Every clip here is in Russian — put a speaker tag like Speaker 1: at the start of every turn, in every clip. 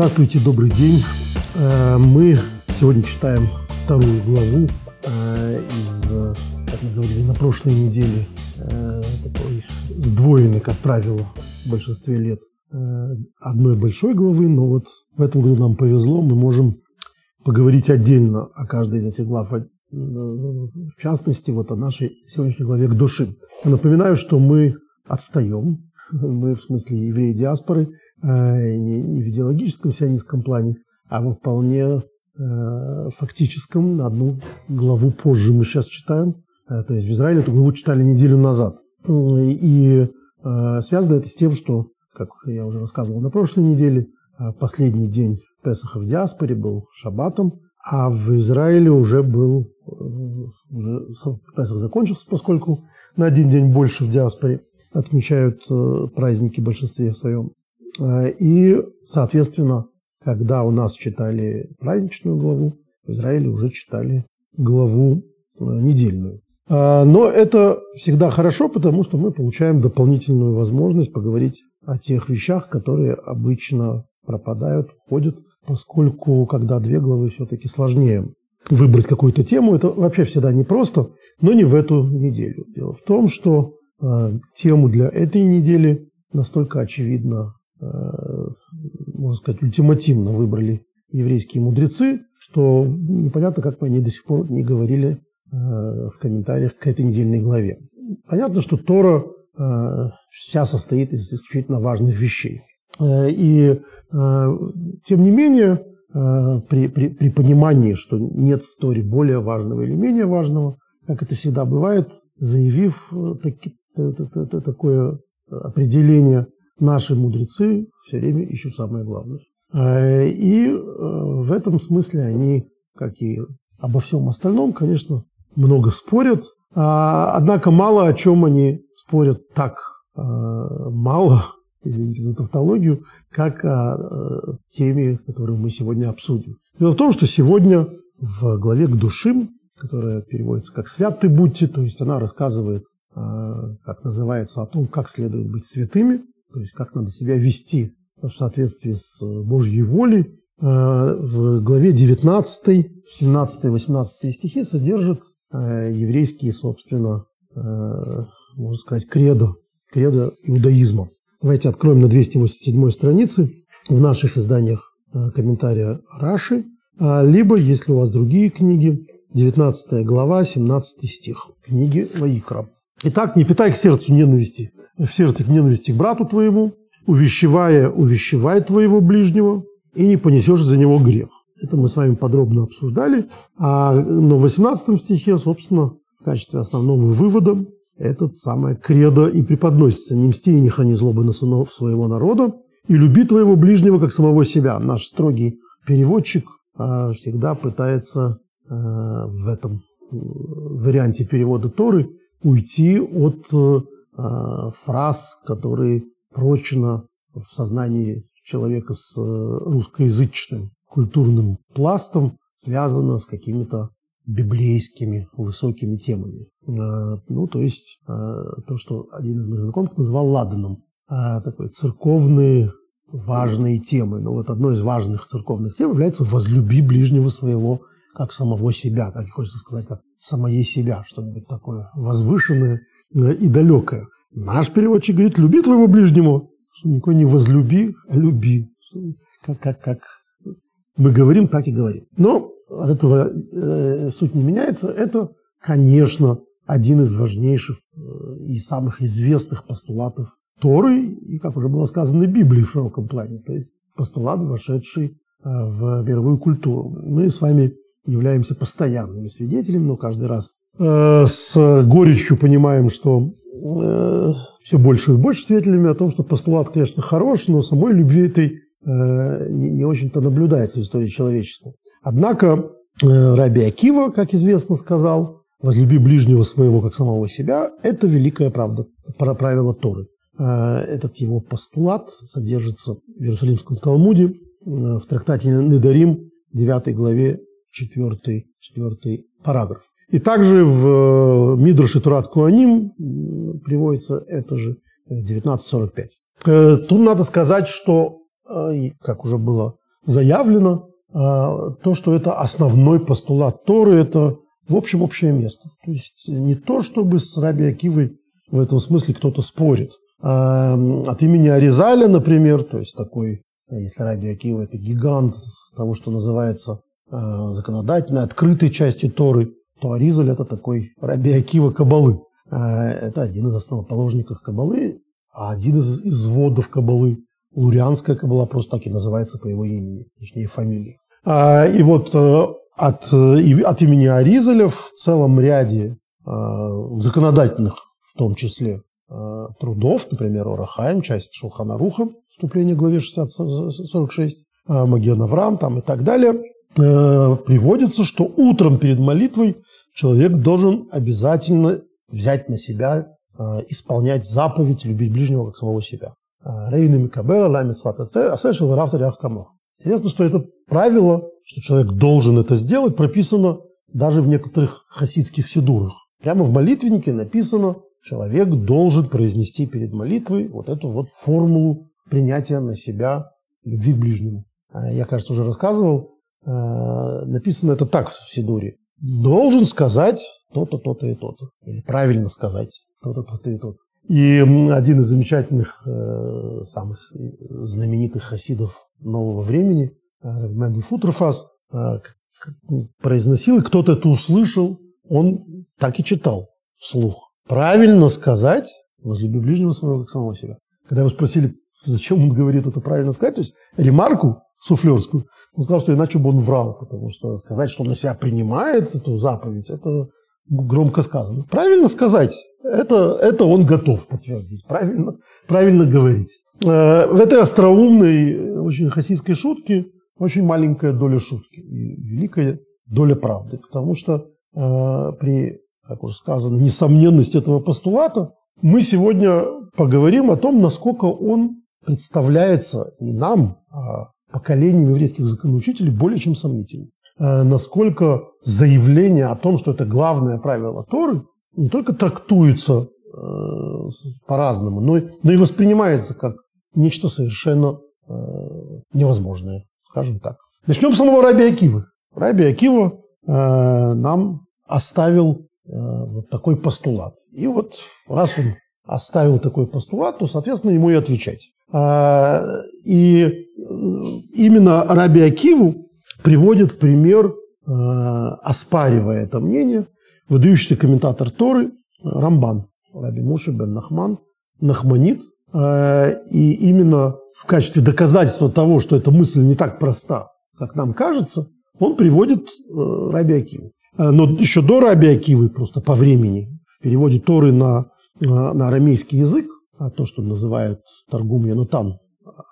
Speaker 1: Здравствуйте, добрый день. Э, мы сегодня читаем вторую главу э, из, как мы говорили, на прошлой неделе, э, такой сдвоенной, как правило, в большинстве лет одной большой главы, но вот в этом году нам повезло, мы можем поговорить отдельно о каждой из этих глав, в частности, вот о нашей сегодняшней главе к душе. напоминаю, что мы отстаем, мы в смысле евреи диаспоры, не, не в идеологическом сионистском плане, а во вполне э, фактическом, на одну главу позже мы сейчас читаем. Э, то есть в Израиле эту главу читали неделю назад. И связано это с тем, что, как я уже рассказывал на прошлой неделе, последний день Песаха в диаспоре был шаббатом, а в Израиле уже был, уже Песах закончился, поскольку на один день больше в диаспоре отмечают праздники в большинстве своем. Э, и, соответственно, когда у нас читали праздничную главу, в Израиле уже читали главу э, недельную. Э, но это всегда хорошо, потому что мы получаем дополнительную возможность поговорить о тех вещах, которые обычно пропадают, уходят, поскольку когда две главы все-таки сложнее выбрать какую-то тему, это вообще всегда непросто, но не в эту неделю. Дело в том, что тему для этой недели настолько очевидно можно сказать, ультимативно выбрали еврейские мудрецы, что непонятно, как они до сих пор не говорили э, в комментариях к этой недельной главе. Понятно, что Тора э, вся состоит из исключительно важных вещей. И тем не менее, при, при, при понимании, что нет в Торе более важного или менее важного, как это всегда бывает, заявив таки, такое определение наши мудрецы все время ищут самое главное. Э, и э, в этом смысле они, как и обо всем остальном, конечно, много спорят. А, однако мало о чем они спорят так э, мало, извините за тавтологию, как о теме, которую мы сегодня обсудим. Дело в том, что сегодня в главе к душим, которая переводится как «святы будьте», то есть она рассказывает, как называется, о том, как следует быть святыми, то есть как надо себя вести в соответствии с Божьей волей. Э, в главе 19, 17-18 стихи содержат э, еврейские, собственно, э, можно сказать, кредо, кредо иудаизма. Давайте откроем на 287 странице в наших изданиях комментария Раши, либо, если у вас другие книги, 19 глава, 17 стих книги Ваикра. Итак, не питай к сердцу ненависти в сердце к ненависти к брату твоему, увещевая, увещевай твоего ближнего, и не понесешь за него грех. Это мы с вами подробно обсуждали. А, но в 18 стихе, собственно, в качестве основного вывода этот самое кредо и преподносится. «Не мсти и не храни злобы на сынов своего народа, и люби твоего ближнего, как самого себя». Наш строгий переводчик а, всегда пытается а, в этом варианте перевода Торы уйти от Э, фраз, которые прочно в сознании человека с э, русскоязычным культурным пластом связано с какими-то библейскими высокими темами. Э, ну, то есть то, что один из моих знакомых назвал ладаном. Такой церковные важные темы. Но вот одной из важных церковных тем является «возлюби ближнего своего, как самого себя». Так хочется сказать, как самое себя, что-нибудь такое возвышенное, и далекое. Наш переводчик говорит, люби твоего ближнего. Никакой не возлюби, а люби. Как, как, как мы говорим, так и говорим. Но от этого э, суть не меняется. Это, конечно, один из важнейших э, и самых известных постулатов Торы и, как уже было сказано, Библии в широком плане. То есть постулат, вошедший э, в мировую культуру. Мы с вами являемся постоянными свидетелями, но каждый раз Э, с горечью понимаем, что э, все больше и больше свидетелями о том, что постулат, конечно, хорош, но самой любви этой э, не очень-то наблюдается в истории человечества. Однако Раби Акива, как известно, сказал, возлюби ближнего своего, как самого себя, это великая правда, правило Торы. Этот его постулат содержится в Иерусалимском Талмуде, в трактате Недарим, 9 главе, 4, 4 параграф. И также в э, Мидрше Турат Куаним приводится это же 1945. Э, тут надо сказать, что, э, как уже было заявлено, то, что это основной постулат Торы, это в общем общее место. То есть не то, чтобы с Раби Акивой в этом смысле кто-то спорит. А от имени Аризаля, например, то есть такой, если Раби Акива – это гигант того, что называется законодательной, открытой части Торы, то Аризаль – это такой Раби Акива Кабалы. А, это один из основоположников Кабалы, а один из изводов Кабалы. Лурианская Кабала просто так и называется по его имени, точнее фамилии. А, и вот э, от, э, от имени Аризаля в целом ряде законодательных, в том числе, трудов, например, Орахаем, часть Шулханаруха, вступление к главе 60, 46, Маген Авраам там и так далее, э, приводится, что утром перед молитвой человек должен обязательно взять на себя, э, исполнять заповедь любить ближнего как самого себя. Э, Рейна Микабела, Лами Сватаце, Асешел Варафтарях Камох. Интересно, что это правило, что человек должен это сделать, прописано даже в некоторых хасидских сидурах. Прямо в молитвеннике написано, человек должен произнести перед молитвой вот эту вот формулу принятия на себя любви к ближнему. А я, кажется, уже рассказывал, э, написано это так в Сидуре. Должен сказать то-то, то-то и то-то. Или правильно сказать то-то, то-то и то-то. И один из замечательных, э, самых знаменитых хасидов нового времени, э, Мендел Футрофас, произносил, и кто-то это услышал, он так и читал вслух. Правильно сказать, возлюби ближнего своего, как самого себя. Когда его спросили, зачем он говорит это правильно сказать, то есть ремарку суфлерскую, он сказал, что иначе бы он врал, потому что сказать, что он на себя принимает эту заповедь, это громко сказано. Правильно сказать, это, это он готов подтвердить, правильно, правильно говорить. Э, в этой остроумной, очень хасидской шутке очень маленькая доля шутки и великая доля правды, потому что э, при, как уже сказано, несомненности этого постулата мы сегодня поговорим о том, насколько он представляется не нам, а поколением еврейских законоучителей более чем сомнительным. Э, насколько заявление о том, что это главное правило Торы, не только трактуется э, по-разному, но, но и воспринимается как нечто совершенно э, невозможное, скажем так. Начнем с самого Раби Акивы. Раби Акива нам оставил вот такой постулат. И вот раз он оставил такой постулат, то, соответственно, ему и отвечать. А, и э, именно Раби Акиву приводит в пример, а, оспаривая это мнение, выдающийся комментатор Торы Рамбан, Раби Муши бен Нахман, Нахманит. И именно в качестве доказательства того, что эта мысль не так проста, как нам кажется, он приводит э, Раби Акиву. Но еще до Раби Акивы, просто по времени, в переводе Торы на, на арамейский язык, то, что называют Таргум Янутан,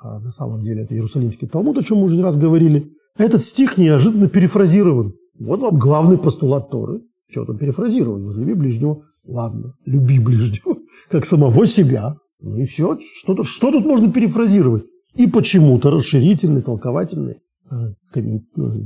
Speaker 1: а на самом деле это Иерусалимский Талмуд, о чем мы уже не раз говорили, этот стих неожиданно перефразирован. Вот вам главный постулат Торы. Что там перефразирован? Возлюби ближнего. Ладно, люби ближнего, как самого себя. Ну и все. Что, что тут можно перефразировать? И почему-то расширительный, толковательный э, э,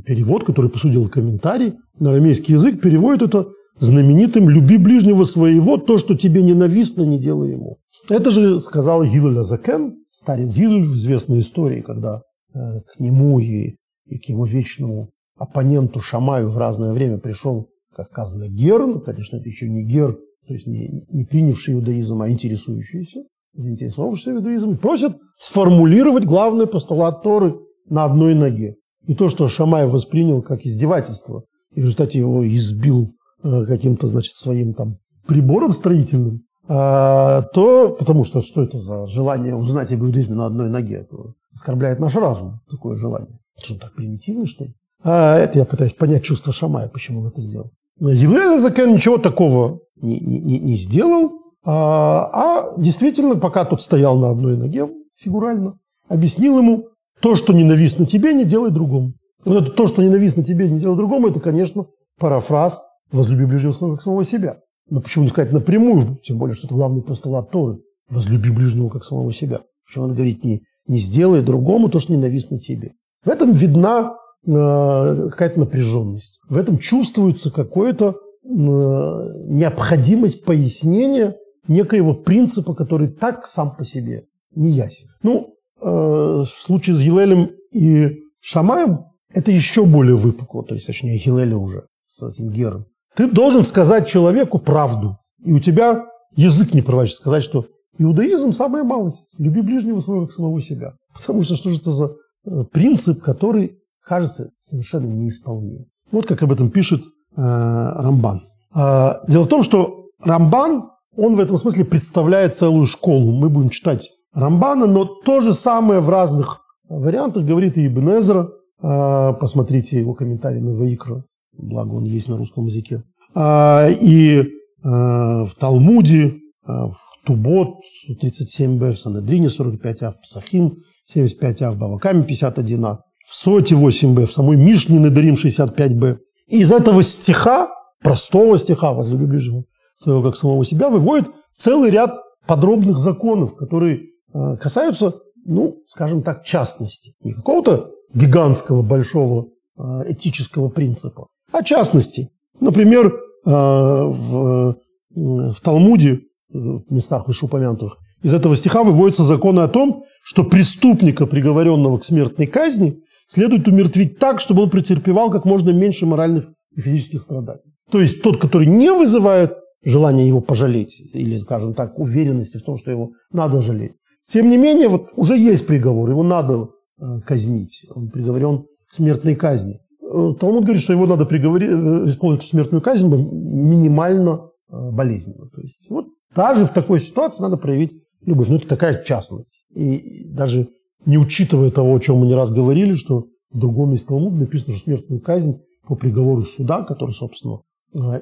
Speaker 1: перевод, который посудил комментарий на арамейский язык, переводит это знаменитым «люби ближнего своего, то, что тебе ненавистно, не делай ему». Это же сказал Гилель Азакен, старец Гилель в известной истории, когда э, к нему и, и к его вечному оппоненту Шамаю в разное время пришел, как сказано, Гер, ну, конечно, это еще не Гер, то есть не, не принявший иудаизм, а интересующийся, заинтересовавшийся в иудаизме, просят сформулировать главный постулат Торы на одной ноге. И то, что Шамай воспринял как издевательство, и в результате его избил э, каким-то, значит, своим там прибором строительным, то, потому что что это за желание узнать об иудаизме на одной ноге? Это оскорбляет наш разум, такое желание. Что, так примитивно, что ли? А это я пытаюсь понять чувство Шамая, почему он это сделал. Елена Закен ничего такого не, не, не сделал, а, а действительно, пока тот стоял на одной ноге, фигурально, объяснил ему, то, что ненавистно тебе, не делай другому. Вот это то, что ненавистно тебе, не делай другому, это, конечно, парафраз «возлюби ближнего своего как самого себя». Но почему не сказать напрямую, тем более, что это главный постулат Торы. Возлюби ближнего как самого себя. Почему он говорит, не, не сделай другому то, что ненавистно тебе. В этом видна э, какая-то напряженность. В этом чувствуется какая-то э, необходимость пояснения некоего принципа, который так сам по себе не ясен. Ну, э, в случае с Елелем и Шамаем это еще более выпукло, то есть, точнее, Хилеля уже с этим Гером. Ты должен сказать человеку правду, и у тебя язык не проворачивается сказать, что иудаизм – самая малость. Люби ближнего своего как самого себя. Потому что что же это за э, принцип, который кажется совершенно неисполнимым. Вот как об этом пишет э, Рамбан. Э, дело в том, что Рамбан, он в этом смысле представляет целую школу. Мы будем читать Рамбана, но то же самое в разных вариантах говорит и Ибн Эзра. Э, посмотрите его комментарий на Ваикра, благо он есть на русском языке. Э, и э, в Талмуде, э, в Тубот 37б, в Санедрине 45а, в Псахим 75а, в Бавакаме 51а, в Соте 8б, в самой Мишне Недарим 65б. И из этого стиха, простого стиха, возлюби ближнего своего как самого себя, выводит целый ряд подробных законов, которые э, касаются, ну, скажем так, частности. Не какого-то гигантского, большого э, этического принципа, а частности. Например, э, в, в Талмуде, в местах вышеупомянутых, из этого стиха выводятся законы о том, что преступника, приговоренного к смертной казни, следует умертвить так, чтобы он претерпевал как можно меньше моральных и физических страданий. То есть тот, который не вызывает желания его пожалеть или, скажем так, уверенности в том, что его надо жалеть. Тем не менее, вот уже есть приговор, его надо э, казнить. Он приговорен к смертной казни. Э, Талмуд говорит, что его надо приговорить, э, исполнить смертную казнь минимально болезненно. То есть вот даже в такой ситуации надо проявить любовь. Но это такая частность. И даже не учитывая того, о чем мы не раз говорили, что в другом месте Талмуда написано, что смертную казнь по приговору суда, который, собственно,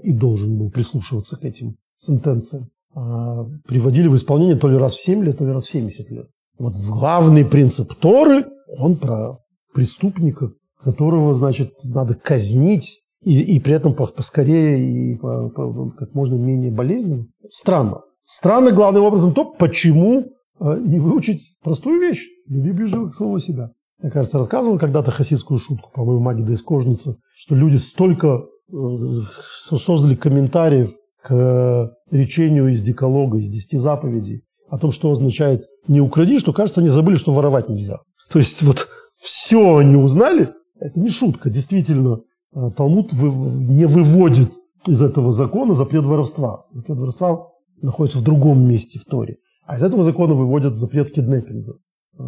Speaker 1: и должен был прислушиваться к этим сентенциям, приводили в исполнение то ли раз в 7 лет, то ли раз в 70 лет. Вот главный принцип Торы, он про преступника, которого, значит, надо казнить, и, и при этом поскорее и по, по, как можно менее болезненно. Странно. Странно главным образом то, почему а, не выучить простую вещь – люби ближнего к самого себя. Я, кажется, рассказывал когда-то хасидскую шутку, по-моему, Магида из Кожницы, что люди столько э, создали комментариев к речению из Деколога, из Десяти заповедей, о том, что означает «не укради», что, кажется, они забыли, что воровать нельзя. То есть вот все они узнали, это не шутка, действительно, э, Талмуд не выводит из этого закона запрет воровства. Запрет воровства находится в другом месте в Торе. А из этого закона выводят запрет киднеппинга, э,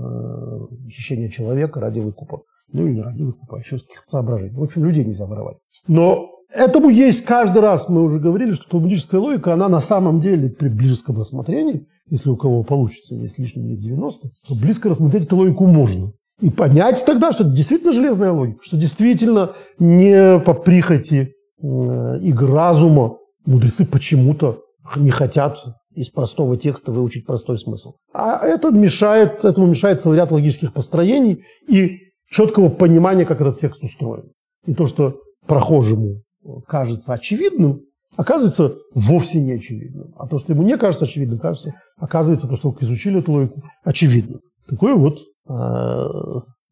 Speaker 1: хищения человека ради выкупа. Ну или ради выкупа, а еще с каких-то соображений. В общем, людей нельзя воровать. Но этому есть каждый раз, мы уже говорили, что талмудическая логика, она на самом деле при близком рассмотрении, если у кого получится, есть лишние лет 90, то близко рассмотреть эту логику можно. И понять тогда, что это действительно железная логика, что действительно не по прихоти э, игр разума мудрецы почему-то не хотят из простого текста выучить простой смысл. А это мешает, этому мешает целый ряд логических построений и четкого понимания, как этот текст устроен. И то, что прохожему кажется очевидным, оказывается вовсе не очевидным. А то, что ему не кажется очевидным, кажется, оказывается, после того, как изучили эту логику, очевидным. Такое вот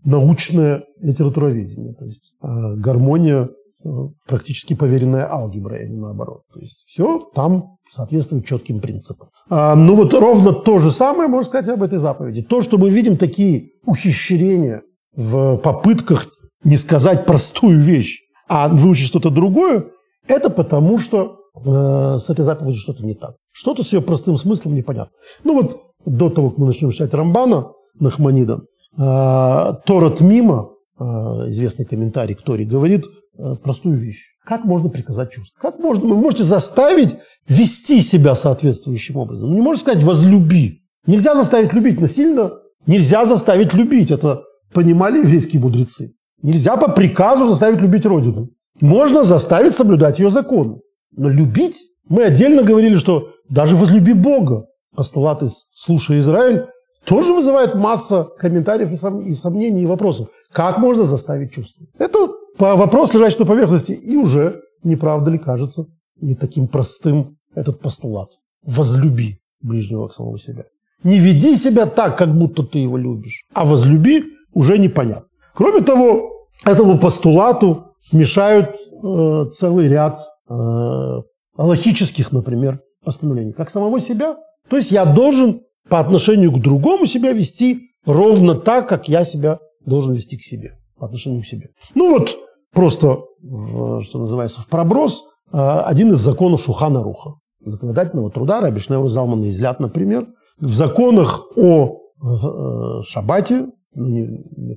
Speaker 1: научное литературоведение, то есть э, гармония э, практически поверенная алгебра, а не наоборот. То есть все там соответствует четким принципам. А, ну вот ровно то же самое можно сказать об этой заповеди. То, что мы видим такие ухищрения в попытках не сказать простую вещь, а выучить что-то другое, это потому, что э, с этой заповедью что-то не так. Что-то с ее простым смыслом непонятно. Ну вот до того, как мы начнем читать Рамбана Нахманида, Торат Мима, э, известный комментарий к Торе, говорит э, простую вещь. Как можно приказать чувство? Как можно, вы можете заставить вести себя соответствующим образом. Не можете сказать «возлюби». Нельзя заставить любить насильно, нельзя заставить любить. Это понимали еврейские мудрецы. Нельзя по приказу заставить любить Родину. Можно заставить соблюдать ее законы. Но любить, мы отдельно говорили, что даже возлюби Бога. Постулат из «Слушай, Израиль» тоже вызывает масса комментариев и сомнений и вопросов. Как можно заставить чувствовать? Это вопрос, лежащий на поверхности, и уже, не ли, кажется не таким простым этот постулат. Возлюби ближнего к самому себя. Не веди себя так, как будто ты его любишь, а возлюби уже непонятно. Кроме того, этому постулату мешают э, целый ряд э, логических, например, постановлений. Как самого себя. То есть я должен по отношению к другому себя вести ровно так, как я себя должен вести к себе. по отношению к себе. Ну вот просто, в, что называется, в проброс один из законов Шухана Руха, законодательного труда Раби Шнеур Залмана Излят, например, в законах о э, шаббате, ну, не,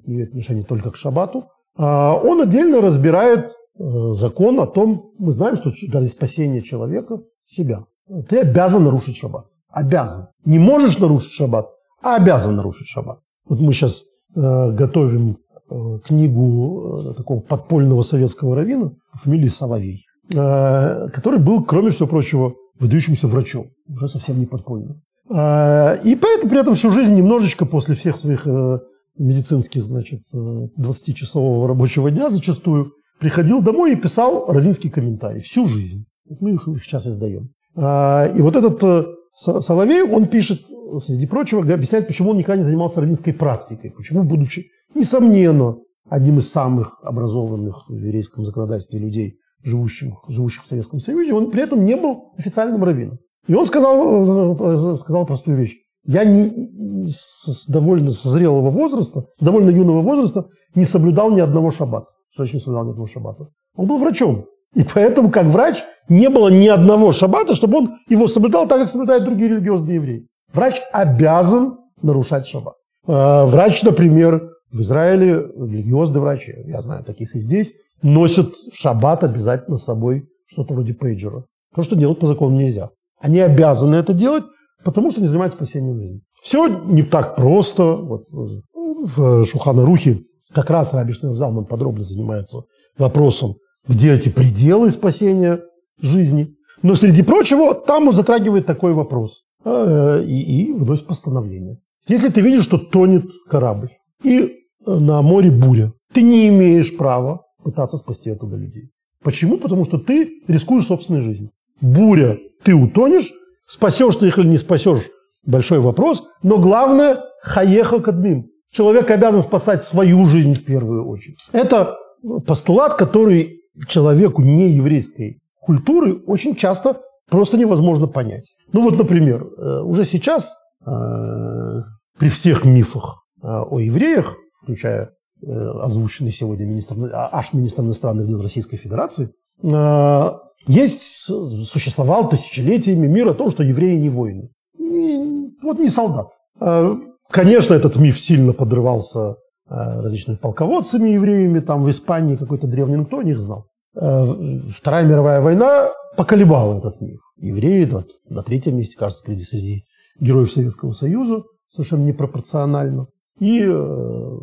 Speaker 1: имеет отношения только к шаббату, он отдельно разбирает Э, закон о том, мы знаем, что ради спасения человека себя. Ты обязан нарушить шаббат. Обязан. Не можешь нарушить шаббат, а обязан нарушить шаббат. Вот мы сейчас э, готовим э, книгу э, такого подпольного советского равина по фамилии Соловей, э, который был, кроме всего прочего, выдающимся врачом. Уже совсем не подпольным. Э, и поэтому при этом всю жизнь немножечко после всех своих э, медицинских, значит, 20-часового рабочего дня зачастую приходил домой и писал равинский комментарий всю жизнь. Мы их сейчас издаем. А, и вот этот э, Соловей, он пишет, среди прочего, объясняет, почему он никогда не занимался равинской практикой, почему, будучи, несомненно, одним из самых образованных в еврейском законодательстве людей, живущих, живущих в Советском Союзе, он при этом не был официальным раввином. И он сказал, э, сказал простую вещь. Я не, с довольно зрелого возраста, с довольно юного возраста не соблюдал ни одного шаббата что очень соблюдал ни шаббата. Он был врачом. И поэтому, как врач, не было ни одного шаббата, чтобы он его соблюдал так, как соблюдают другие религиозные евреи. Врач обязан нарушать шаббат. А, врач, например, в Израиле, религиозные врачи, я знаю таких и здесь, носят в шаббат обязательно с собой что-то вроде пейджера. То, что делать по закону нельзя. Они обязаны это делать, потому что не занимаются спасением жизни. Все не так просто. Вот в Шухана как раз Раби Залман подробно занимается вопросом, где эти пределы спасения жизни. Но, среди прочего, там он затрагивает такой вопрос э, и, и выносит постановление. Если ты видишь, что тонет корабль, и э, на море буря, ты не имеешь права пытаться спасти оттуда людей. Почему? Потому что ты рискуешь собственной жизнью. Буря, ты утонешь, спасешь ты их или не спасешь, большой вопрос, но главное – хаеха кадмим. Человек обязан спасать свою жизнь в первую очередь. Это постулат, который человеку нееврейской культуры очень часто просто невозможно понять. Ну вот, например, э, уже сейчас э, при всех мифах э, о евреях, включая озвученный сегодня министр, а, аж министр иностранных дел Российской Федерации, есть, существовал тысячелетиями мир о том, что евреи не воины. вот не солдат. Конечно, этот миф сильно подрывался различными полководцами евреями, там в Испании какой-то древний, никто о них знал. Э, Вторая мировая война поколебала этот миф. Евреи вот, на третьем месте, кажется, среди героев Советского Союза, совершенно непропорционально. И э,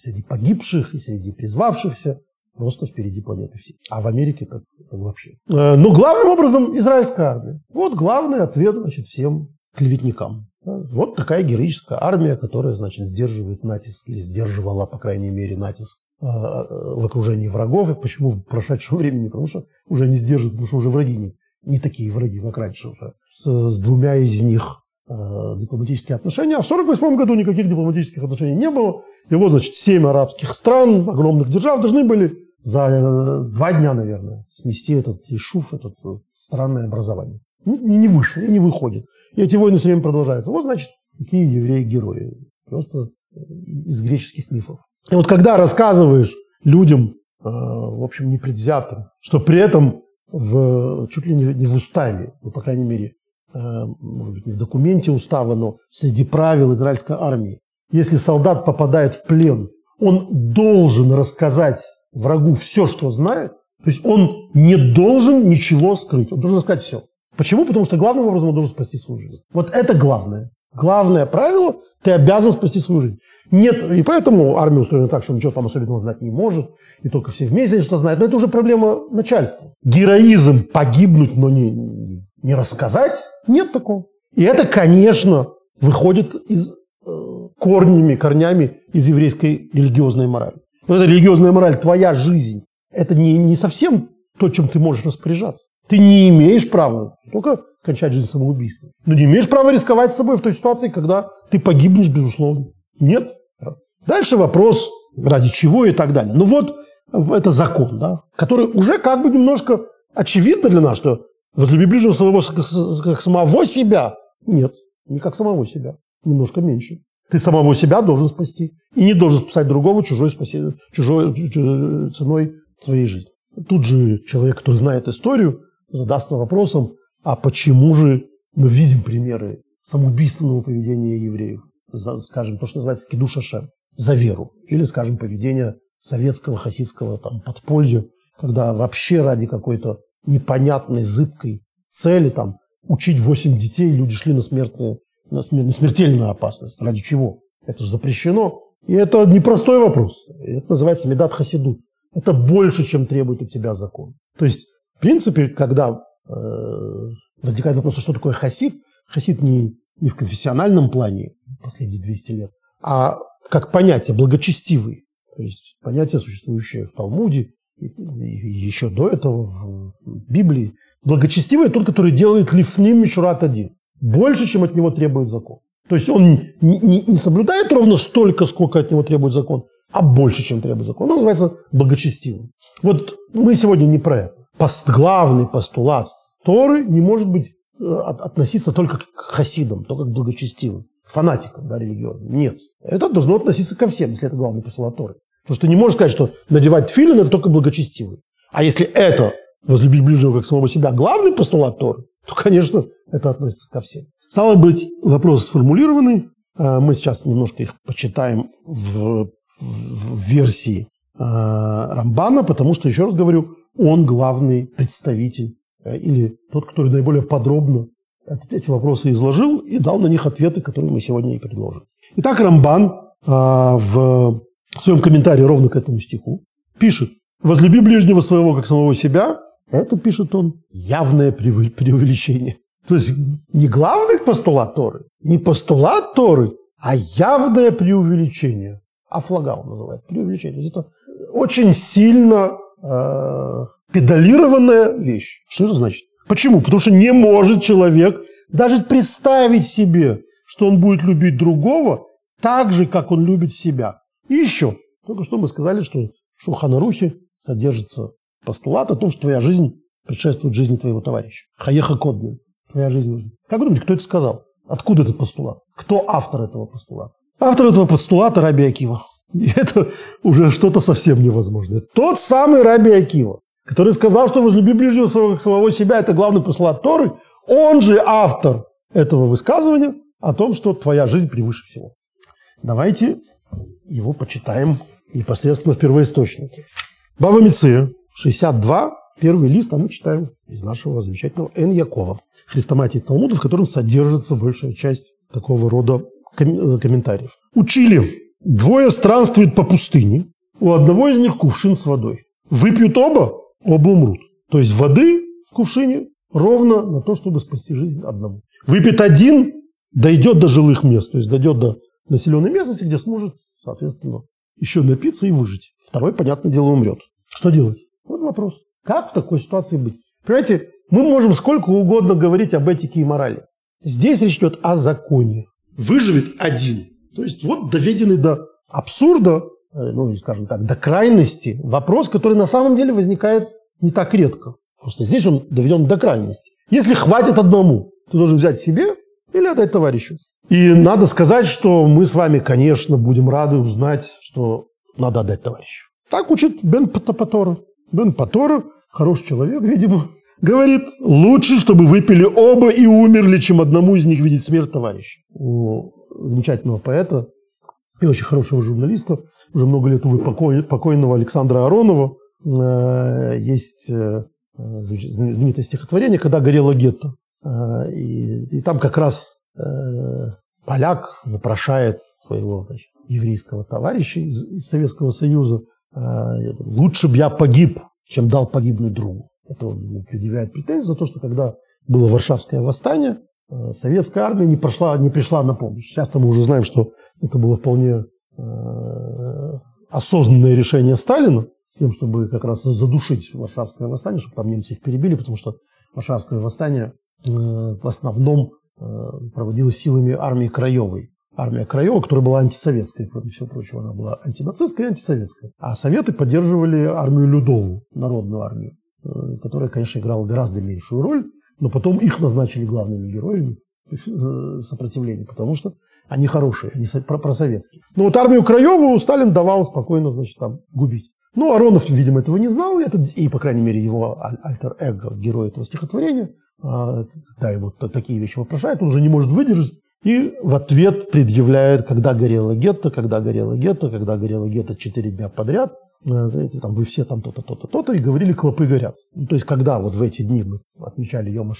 Speaker 1: среди погибших, и среди призвавшихся просто впереди планеты всей. А в Америке так, так вообще. Э, но главным образом израильская армия. Вот главный ответ значит, всем клеветникам. Вот такая героическая армия, которая, значит, сдерживает натиск, или сдерживала, по крайней мере, натиск э, в окружении врагов. И почему в прошедшем времени? Потому что уже не сдерживает, потому что уже враги не, не такие враги, как раньше уже. С, с двумя из них э, дипломатические отношения. А в 1948 году никаких дипломатических отношений не было. И вот, значит, семь арабских стран, огромных держав должны были за э, два дня, наверное, смести этот Ишуф, это странное образование. Ну, не вышло и не выходит. И эти войны все время продолжаются. Вот, значит, какие евреи-герои. Просто э, из греческих мифов. И вот когда рассказываешь людям, э, в общем, непредвзятым, что при этом в, чуть ли не в уставе, ну, по крайней мере, э, может быть, не в документе устава, но среди правил израильской армии, если солдат попадает в плен, он должен рассказать врагу все, что знает, то есть он не должен ничего скрыть, он должен сказать все. Почему? Потому что главным образом он должен спасти свою жизнь. Вот это главное. Главное правило – ты обязан спасти свою жизнь. Нет, и поэтому армия устроена так, что ничего там особенного знать не может, и только все вместе что знают. Но это уже проблема начальства. Героизм погибнуть, но не, не рассказать – нет такого. И это, конечно, выходит из э, корнями, корнями из еврейской религиозной морали. Вот эта религиозная мораль, твоя жизнь, это не, не совсем то, чем ты можешь распоряжаться. Ты не имеешь права только кончать жизнь самоубийством. Но не имеешь права рисковать собой в той ситуации, когда ты погибнешь, безусловно. Нет. Дальше вопрос, ради чего и так далее. Ну вот, это закон, да, который уже как бы немножко очевидно для нас, что возлюби ближнего своего как самого себя. Нет, не как самого себя, немножко меньше. Ты самого себя должен спасти и не должен спасать другого чужой, спаси... чужой ценой своей жизни. Тут же человек, который знает историю, задастся вопросом, а почему же мы видим примеры самоубийственного поведения евреев, за, скажем, то, что называется кидуш Ашем, за веру, или, скажем, поведение советского хасидского там, подполья, когда вообще ради какой-то непонятной, зыбкой цели там, учить 8 детей люди шли на, смертную, на смертельную опасность. Ради чего? Это же запрещено. И это непростой вопрос. Это называется медат хасиду. Это больше, чем требует от тебя закон. То есть, принципе, когда э, возникает вопрос, что такое хасид, хасид не, не в конфессиональном плане последние 200 лет, а как понятие благочестивый. То есть понятие, существующее в Талмуде, и, и еще до этого в Библии. Благочестивый тот, который делает лифним мишурат один. Больше, чем от него требует закон. То есть он не, не, не соблюдает ровно столько, сколько от него требует закон, а больше, чем требует закон. Он называется благочестивым. Вот мы сегодня не про это. Пост, главный постулат Торы не может быть э, относиться только к хасидам, только к благочестивым, фанатикам да, религиозным. Нет. Это должно относиться ко всем, если это главный постулат Торы. Потому что ты не можешь сказать, что надевать филин – это только благочестивый. А если это возлюбить ближнего как самого себя главный постулат Торы, то, конечно, это относится ко всем. Стало быть, вопросы сформулированы. А, мы сейчас немножко их почитаем в, в версии а, Рамбана, потому что, еще раз говорю, он главный представитель э, или тот, который наиболее подробно эти вопросы изложил и дал на них ответы, которые мы сегодня и предложим. Итак, Рамбан а, в своем комментарии ровно к этому стиху пишет «Возлюби ближнего своего, как самого себя». Это, пишет он, явное преувеличение. То есть не главный постулат Торы, не постулат Торы, а явное преувеличение. Афлагал называют преувеличение. Это очень сильно э, педалированная вещь. Что это значит? Почему? Потому что не может человек даже представить себе, что он будет любить другого так же, как он любит себя. И еще, только что мы сказали, что в Шулханарухе содержится постулат о том, что твоя жизнь предшествует жизни твоего товарища. Хаеха Кодмин. Твоя жизнь. Как вы думаете, кто это сказал? Откуда этот постулат? Кто автор этого постулата? Автор этого постулата Раби Акива. Это уже что-то совсем невозможное. Тот самый Раби Акива, который сказал, что возлюби ближнего своего как самого себя, это главный постулат Торы, он же автор этого высказывания о том, что твоя жизнь превыше всего. Давайте его почитаем непосредственно в первоисточнике. Бава Миция, 62, первый лист, а мы читаем из нашего замечательного Эн Якова, хрестоматии Талмуда, в котором содержится большая часть такого рода э, комментариев. Учили, двое странствуют по пустыне, у одного из них кувшин с водой. Выпьют оба, оба умрут. То есть воды в кувшине ровно на то, чтобы спасти жизнь одному. Выпьет один, дойдет до жилых мест, то есть дойдет до населенной местности, где сможет соответственно, еще напиться и выжить. Второй, понятное дело, умрет. Что делать? Вот вопрос. Как в такой ситуации быть? Понимаете, мы можем сколько угодно говорить об этике и морали. Здесь речь идет о законе. Выживет один. То есть вот доведенный до абсурда, э, ну, скажем так, до крайности, вопрос, который на самом деле возникает не так редко. Просто здесь он доведен до крайности. Если хватит одному, ты должен взять себе или отдать товарищу. И надо сказать, что мы с вами, конечно, будем рады узнать, что надо отдать товарищу. Так учит Бен Патора. Бен Патора, хороший человек, видимо, говорит, лучше, чтобы выпили оба и умерли, чем одному из них видеть смерть товарища. Замечательного поэта и очень хорошего журналиста, уже много лет, увы, покойного Александра Аронова, э, есть э, знаменитое стихотворение «Когда горело гетто». Э, и, и там как раз поляк вопрошает своего значит, еврейского товарища из, из Советского Союза, лучше бы я погиб, чем дал погибнуть другу. Это он предъявляет претензию за то, что когда было Варшавское восстание, советская армия не, прошла, не пришла на помощь. Сейчас мы уже знаем, что это было вполне э, осознанное решение Сталина с тем, чтобы как раз задушить Варшавское восстание, чтобы там немцы их перебили, потому что Варшавское восстание э, в основном Э, проводилась силами армии Краевой. Армия Краева, которая была антисоветской, кроме всего прочего, она была антинацистская и антисоветская. А Советы поддерживали армию Людову, народную армию, э, которая, конечно, играла гораздо меньшую роль, но потом их назначили главными героями. э, сопротивления, потому что они хорошие, они просоветские. Но вот армию Краеву Сталин давал спокойно, значит, там губить. Ну, Аронов, видимо, этого не знал, это, и, по крайней мере, его альтер-эго, герой этого стихотворения, а, когда его такие вещи вопрошают, он уже не может выдержать, и в ответ предъявляет, когда горело гетто, когда горело гетто, когда горело гетто четыре дня подряд, там, вы все там то-то, то-то, то-то, и говорили, клопы горят. Ну, то есть, когда вот в эти дни мы отмечали Йома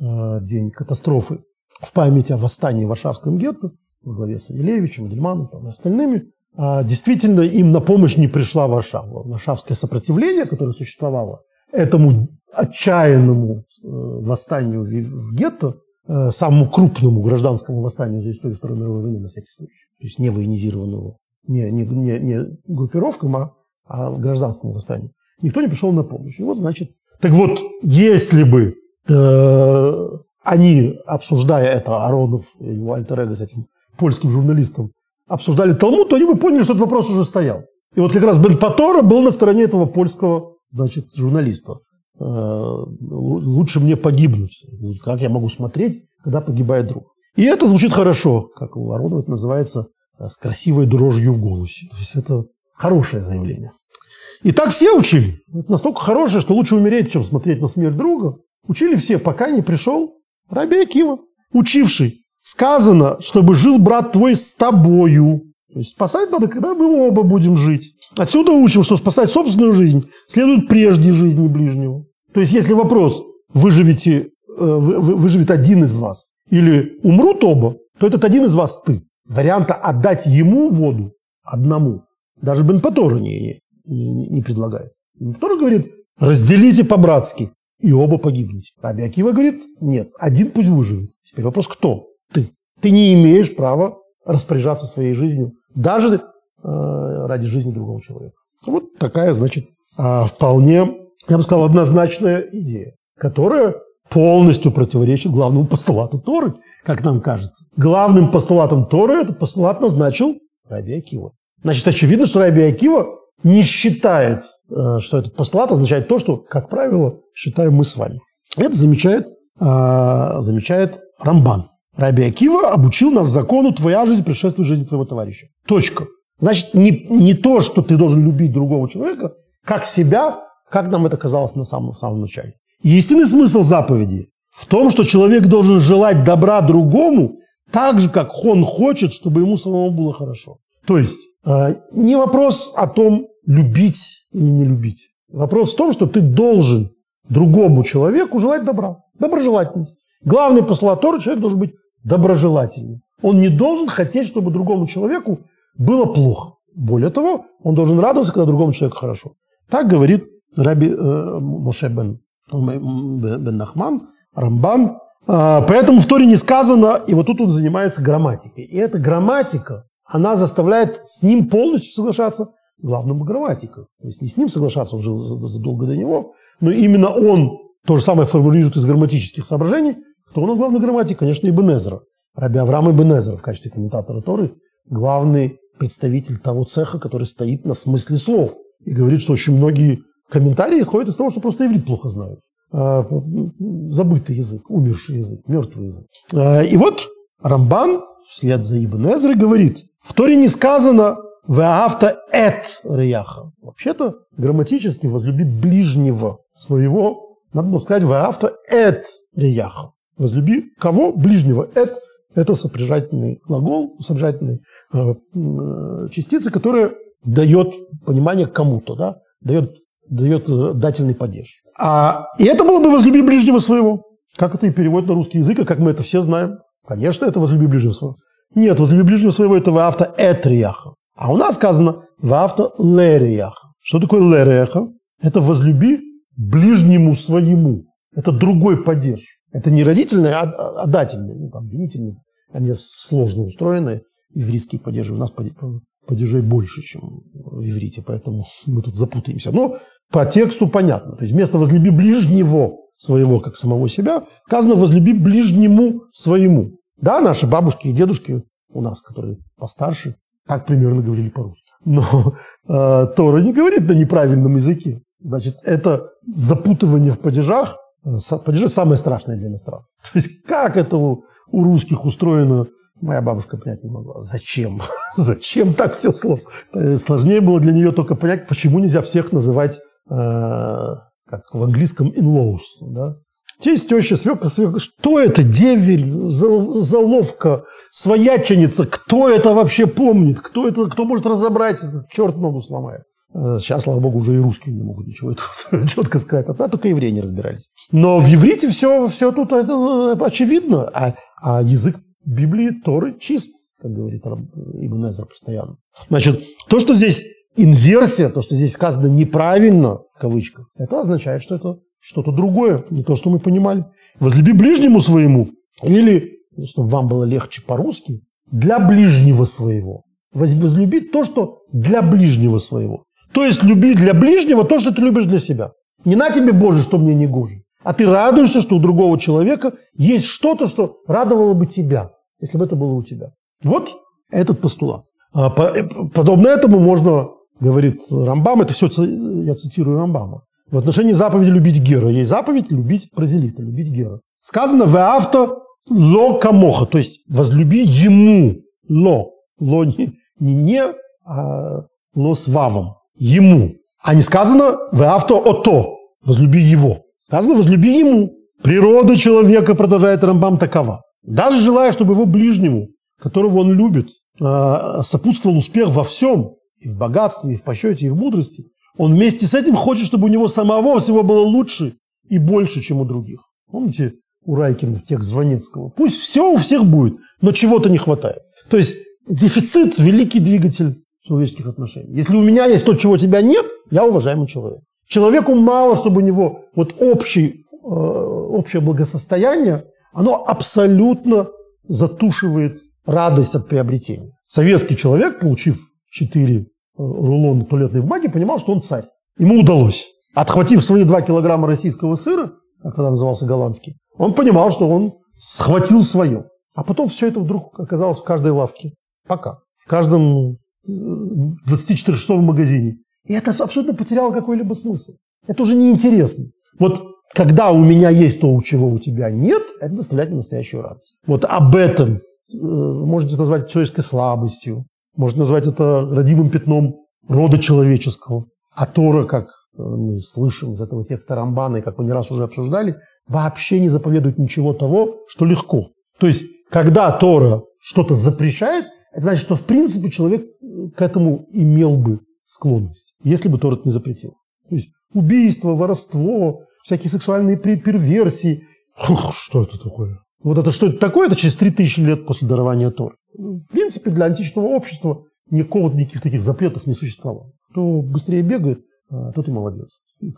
Speaker 1: э, день катастрофы, в память о восстании в Варшавском гетто, во главе с Анилевичем, Дельманом и остальными, а, действительно им на помощь не пришла Варшава. Варшавское сопротивление, которое существовало, этому отчаянному э, восстанию в гетто, э, самому крупному гражданскому восстанию за историю Второй мировой войны, на всякий случай, то есть не военизированному, не, не, не, не группировкам, а, а гражданскому восстанию, никто не пришел на помощь. И вот, значит, так вот, если бы э, они, обсуждая это, Аронов, его альтер с этим польским журналистом, обсуждали Талмуд, то они бы поняли, что этот вопрос уже стоял. И вот как раз Бен Патора был на стороне этого польского значит, журналиста. Э, лучше мне погибнуть. Как я могу смотреть, когда погибает друг? И это звучит хорошо, как у Аронова это называется, э, с красивой дрожью в голосе. То есть это хорошее заявление. И так все учили. Это настолько хорошее, что лучше умереть, чем смотреть на смерть друга. Учили все, пока не пришел Раби Акива, учивший сказано, чтобы жил брат твой с тобою. То есть спасать надо, когда мы оба будем жить. Отсюда учим, что спасать собственную жизнь следует прежде жизни ближнего. То есть если вопрос, выживете, э, выживет один из вас или умрут оба, то этот один из вас ты. Варианта отдать ему воду одному даже Бен Патора не, не, не предлагает. Бен говорит, разделите по-братски, и оба погибнете. Раби Акива говорит, нет, один пусть выживет. Теперь вопрос, кто? ты. Ты не имеешь права распоряжаться своей жизнью, даже э, ради жизни другого человека. Вот такая, значит, э, вполне, я бы сказал, однозначная идея, которая полностью противоречит главному постулату Торы, как нам кажется. Главным постулатом Торы этот постулат назначил Раби Акива. Значит, очевидно, что Раби Акива не считает, э, что этот постулат означает то, что, как правило, считаем мы с вами. Это замечает, э, замечает Рамбан. Раби Акива обучил нас закону «Твоя жизнь предшествует жизни твоего товарища». Точка. Значит, не, не то, что ты должен любить другого человека, как себя, как нам это казалось на самом, в самом начале. истинный смысл заповеди в том, что человек должен желать добра другому так же, как он хочет, чтобы ему самому было хорошо. То есть, не вопрос о том, любить или не любить. Вопрос в том, что ты должен другому человеку желать добра, доброжелательность. Главный постулат Торы – человек должен быть доброжелательным. Он не должен хотеть, чтобы другому человеку было плохо. Более того, он должен радоваться, когда другому человеку хорошо. Так говорит Раби э, Моше бен, бен Нахман, Рамбан. А, поэтому в Торе не сказано, и вот тут он занимается грамматикой. И эта грамматика, она заставляет с ним полностью соглашаться главному грамматика. То есть не с ним соглашаться, он жил задолго до него, но именно он то же самое формулирует из грамматических соображений, кто у нас главный грамматик? Конечно, Ибн. Раби Авраам Ибн в качестве комментатора Торы главный представитель того цеха, который стоит на смысле слов. И говорит, что очень многие комментарии исходят из того, что просто иврит плохо знают. А, забытый язык, умерший язык, мертвый язык. А, и вот Рамбан вслед за Ибн Эзрой говорит, в Торе не сказано «Веавта эт рияха». Вообще-то грамматически возлюби ближнего своего, надо было сказать «Веавта эт рияха». Возлюби кого? Ближнего. Это, это сопряжательный глагол, сопряжательный э, э, частица, которая дает понимание кому-то, да? дает, дает э, дательный падеж. А, и это было бы «возлюби ближнего своего». Как это и переводит на русский язык, и как мы это все знаем. Конечно, это «возлюби ближнего своего». Нет, «возлюби ближнего своего» – это «ваавта этрияха». А у нас сказано «ваавта лерияха». Что такое лерияха? Это «возлюби ближнему своему». Это другой падеж. Это не родительные, а, а, дательные, ну, там, винительные. Они сложно устроены. Еврейские падежи. У нас падежей больше, чем в иврите, поэтому мы тут запутаемся. Но по тексту понятно. То есть вместо «возлюби ближнего своего, как самого себя», сказано «возлюби ближнему своему». Да, наши бабушки и дедушки у нас, которые постарше, так примерно говорили по-русски. Но э, Тора не говорит на неправильном языке. Значит, это запутывание в падежах падежи самое страшное для иностранцев. То есть как это у, у русских устроено, моя бабушка понять не могла. Зачем? Зачем так все сложно? Э, сложнее было для нее только понять, почему нельзя всех называть, э, как в английском, in-laws. Да? Тесть, теща, свекра, свекра. Что это? Деверь, заловка, свояченица. Кто это вообще помнит? Кто это, кто может разобрать? Черт ногу сломает. Э, сейчас, слава богу, уже и русские не могут ничего этого четко сказать. А только евреи не разбирались. Но в иврите все, все тут это, очевидно. А, а язык Библии Торы чист, как говорит Ибн Эзер постоянно. Значит, то, что здесь инверсия, то, что здесь сказано неправильно, в кавычках, это означает, что это что-то другое, не то, что мы понимали. Возлюби ближнему своему, или, чтобы вам было легче по-русски, для ближнего своего. Возлюби то, что для ближнего своего. То есть люби для ближнего то, что ты любишь для себя. Не на тебе, Боже, что мне не гоже. А ты радуешься, что у другого человека есть что-то, что радовало бы тебя, если бы это было у тебя. Вот этот постулат. А подобно этому можно, говорит Рамбам, это все я цитирую Рамбама, в отношении заповеди любить Гера. Есть заповедь любить Празелита, любить Гера. Сказано в авто ло камоха, то есть возлюби ему ло. Ло не не, не а ло с вавом. Ему. А не сказано в авто ото, возлюби его. Сказано возлюби ему. Природа человека, продолжает Рамбам, такова. Даже желая, чтобы его ближнему, которого он любит, а, сопутствовал успех во всем, и в богатстве, и в почете, и в мудрости, он вместе с этим хочет, чтобы у него самого всего было лучше и больше, чем у других. Помните у Райкина в текст Звонецкого? Пусть все у всех будет, но чего-то не хватает. То есть дефицит – великий двигатель человеческих отношений. Если у меня есть то, чего у тебя нет, я уважаемый человек. Человеку мало, чтобы у него вот общий, э, общее благосостояние, оно абсолютно затушивает радость от приобретения. Советский человек, получив 4 рулона туалетной бумаги, понимал, что он царь. Ему удалось. Отхватив свои 2 килограмма российского сыра, как тогда назывался голландский, он понимал, что он схватил свое. А потом все это вдруг оказалось в каждой лавке. Пока. В каждом 24-часовом э, магазине. И это абсолютно потеряло какой-либо смысл. Это уже неинтересно. Вот когда у меня есть то, у чего у тебя нет, это доставляет мне настоящую радость. Вот об этом э, можете назвать человеческой слабостью, можно назвать это родимым пятном рода человеческого. А Тора, как э, мы слышим из этого текста Рамбана, и как мы не раз уже обсуждали, вообще не заповедует ничего того, что легко. То есть, когда Тора что-то запрещает, это значит, что в принципе человек э, к этому имел бы склонность, если бы Тора это не запретил. То есть убийство, воровство, всякие сексуальные перверсии. Фух, что это такое? Вот это что это такое? Это через 3000 лет после дарования Торы. В принципе, для античного общества никакого никаких таких запретов не существовало. Кто быстрее бегает, а, тот и молодец.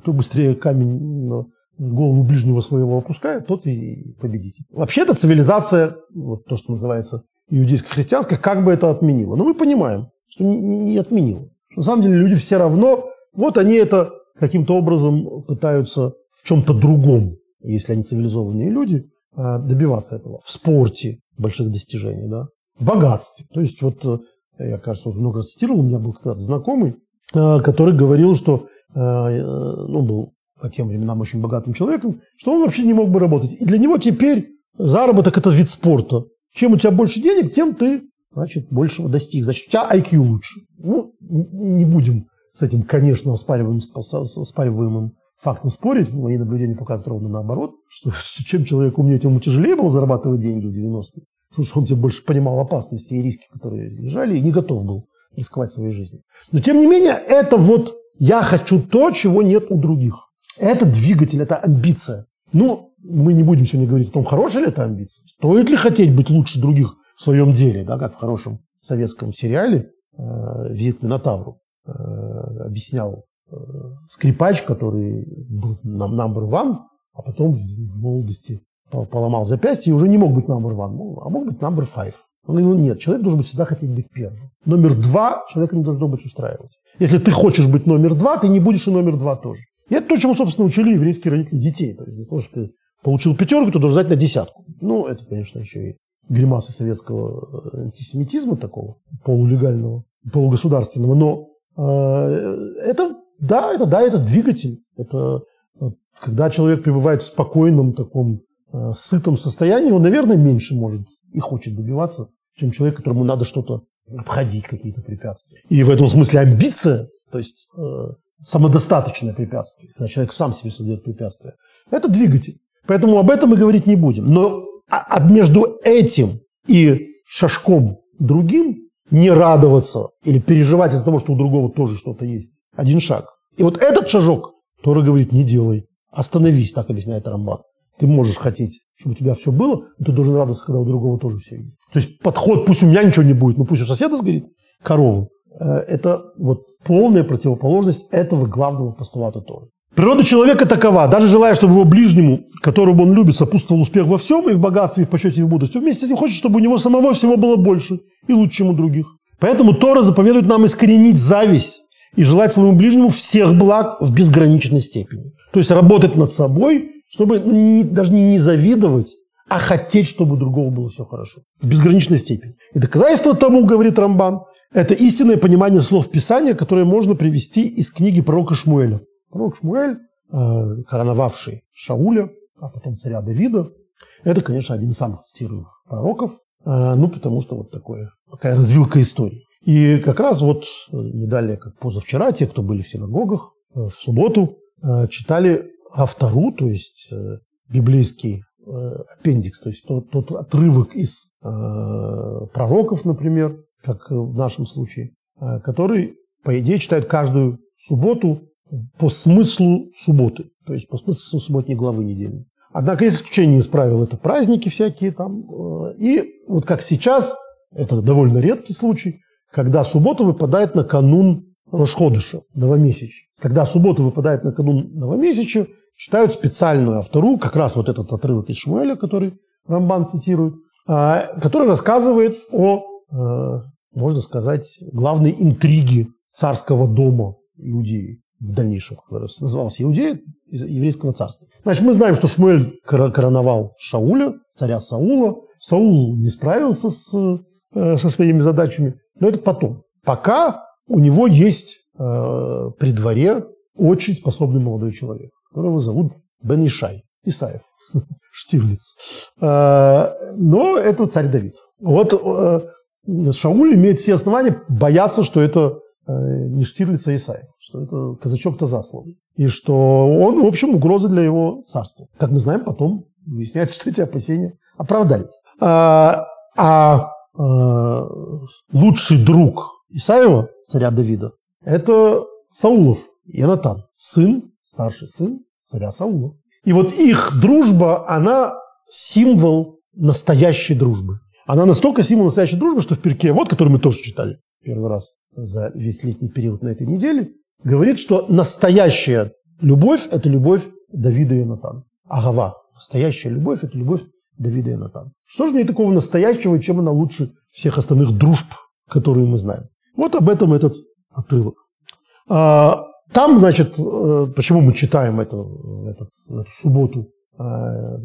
Speaker 1: Кто быстрее камень голову ближнего своего опускает, тот и победитель. Вообще эта цивилизация, вот то, что называется иудейско-христианская, как бы это отменила. Но мы понимаем, что не, отменила. Что на самом деле люди все равно, вот они это каким-то образом пытаются в чем-то другом, если они цивилизованные люди, добиваться этого. В спорте больших достижений, да, в богатстве. То есть вот э, я, кажется, уже много раз цитировал, у меня был когда-то знакомый, э, который говорил, что э, ну, был по тем временам очень богатым человеком, что он вообще не мог бы работать. И для него теперь заработок – это вид спорта. Чем у тебя больше денег, тем ты, значит, большего достиг. Значит, у тебя IQ лучше. Ну, не будем с этим, конечно, оспариваемым, оспариваемым фактом спорить. Мои наблюдения показывают ровно наоборот, что чем человек умнее, тем ему тяжелее было зарабатывать деньги в 90-е. Потому что он тебе больше понимал опасности и риски, которые лежали, и не готов был рисковать своей жизнью. Но тем не менее, это вот я хочу то, чего нет у других. Это двигатель, это амбиция. Ну, мы не будем сегодня говорить о том, хорошая ли это амбиция. Стоит ли хотеть быть лучше других в своем деле, да, как в хорошем советском сериале э, «Визит Минотавру» э, объяснял скрипач, который был number one, а потом в молодости поломал запястье и уже не мог быть number one, ну, а мог быть number five. Он говорил, нет, человек должен быть всегда хотеть быть первым. Номер два человека не должно быть устраивать. Если ты хочешь быть номер два, ты не будешь и номер два тоже. И это то, чему, собственно, учили еврейские родители детей. То есть не то, что ты получил пятерку, ты должен знать на десятку. Ну, это, конечно, еще и гримасы советского э, антисемитизма такого, полулегального, полугосударственного. Но э, это, да, это, да, это двигатель. Это э, когда человек пребывает в спокойном таком э, сытом состоянии, он, наверное, меньше может и хочет добиваться, чем человек, которому надо что-то обходить, какие-то препятствия. И в этом смысле амбиция, то есть э, самодостаточное препятствие, когда человек сам себе создает препятствия, это двигатель. Поэтому об этом мы говорить не будем. Но а, а между этим и шажком другим не радоваться или переживать из-за того, что у другого тоже что-то есть. Один шаг. И вот этот шажок Тора говорит, не делай. Остановись, так объясняет Рамбан. Ты можешь хотеть, чтобы у тебя все было, но ты должен радоваться, когда у другого тоже все есть. То есть подход, пусть у меня ничего не будет, но пусть у соседа сгорит корову. Э, это вот полная противоположность этого главного постулата Торы. Природа человека такова. Даже желая, чтобы его ближнему, которого он любит, сопутствовал успех во всем, и в богатстве, и в почете, и в мудрости, вместе с этим хочет, чтобы у него самого всего было больше и лучше, чем у других. Поэтому Тора заповедует нам искоренить зависть и желать своему ближнему всех благ в безграничной степени. То есть работать над собой, чтобы ну, не, даже не, не завидовать, а хотеть, чтобы у другого было все хорошо. В безграничной степени. И доказательство тому, говорит Рамбан, это истинное понимание слов Писания, которое можно привести из книги пророка Шмуэля. Пророк Шмуэль, э, короновавший Шауля, а потом царя Давида, это, конечно, один из самых цитируемых пророков, э, ну, потому что вот такое, такая развилка истории. И как раз вот э, не далее, как позавчера, те, кто были в синагогах, в субботу читали автору, то есть библейский аппендикс, то есть тот, тот отрывок из пророков, например, как в нашем случае, который, по идее, читает каждую субботу по смыслу субботы, то есть по смыслу субботней главы недельной. Однако есть исключение из правил, это праздники всякие там. Э, и вот как сейчас, это довольно редкий случай, когда суббота выпадает на канун Рошходыша, новомесяча. Когда суббота выпадает на канун новомесяча, читают специальную автору, как раз вот этот отрывок из Шмуэля, который Рамбан цитирует, а, который рассказывает о, э, можно сказать, главной интриге царского дома Иудеи в дальнейшем, который назывался Иудея, из еврейского царства. Значит, мы знаем, что Шмуэль короновал Шауля, царя Саула. Саул не справился с, э, со своими задачами, но это потом. Пока у него есть э, при дворе очень способный молодой человек, которого зовут Бен Ишай, Исаев, Штирлиц. Э, но это царь Давид. Вот э, Шауль имеет все основания бояться, что это э, не Штирлиц, а Исаев что это казачок-то заслан. И что он, в общем, угроза для его царства. Как мы знаем, потом выясняется, что эти опасения оправдались. А, а, а лучший друг Исаева, царя Давида, это Саулов, Ионатан, сын, старший сын царя Саула. И вот их дружба, она символ настоящей дружбы. Она настолько символ настоящей дружбы, что в перке, вот, который мы тоже читали первый раз за весь летний период на этой неделе, говорит, что настоящая любовь – это любовь Давида и Натана. Агава. Настоящая любовь – это любовь Давида и Натана. Что же в ней такого настоящего, чем она лучше всех остальных дружб, которые мы знаем? Вот об этом этот отрывок. А, там, значит, э, почему мы читаем это, этот, эту субботу а,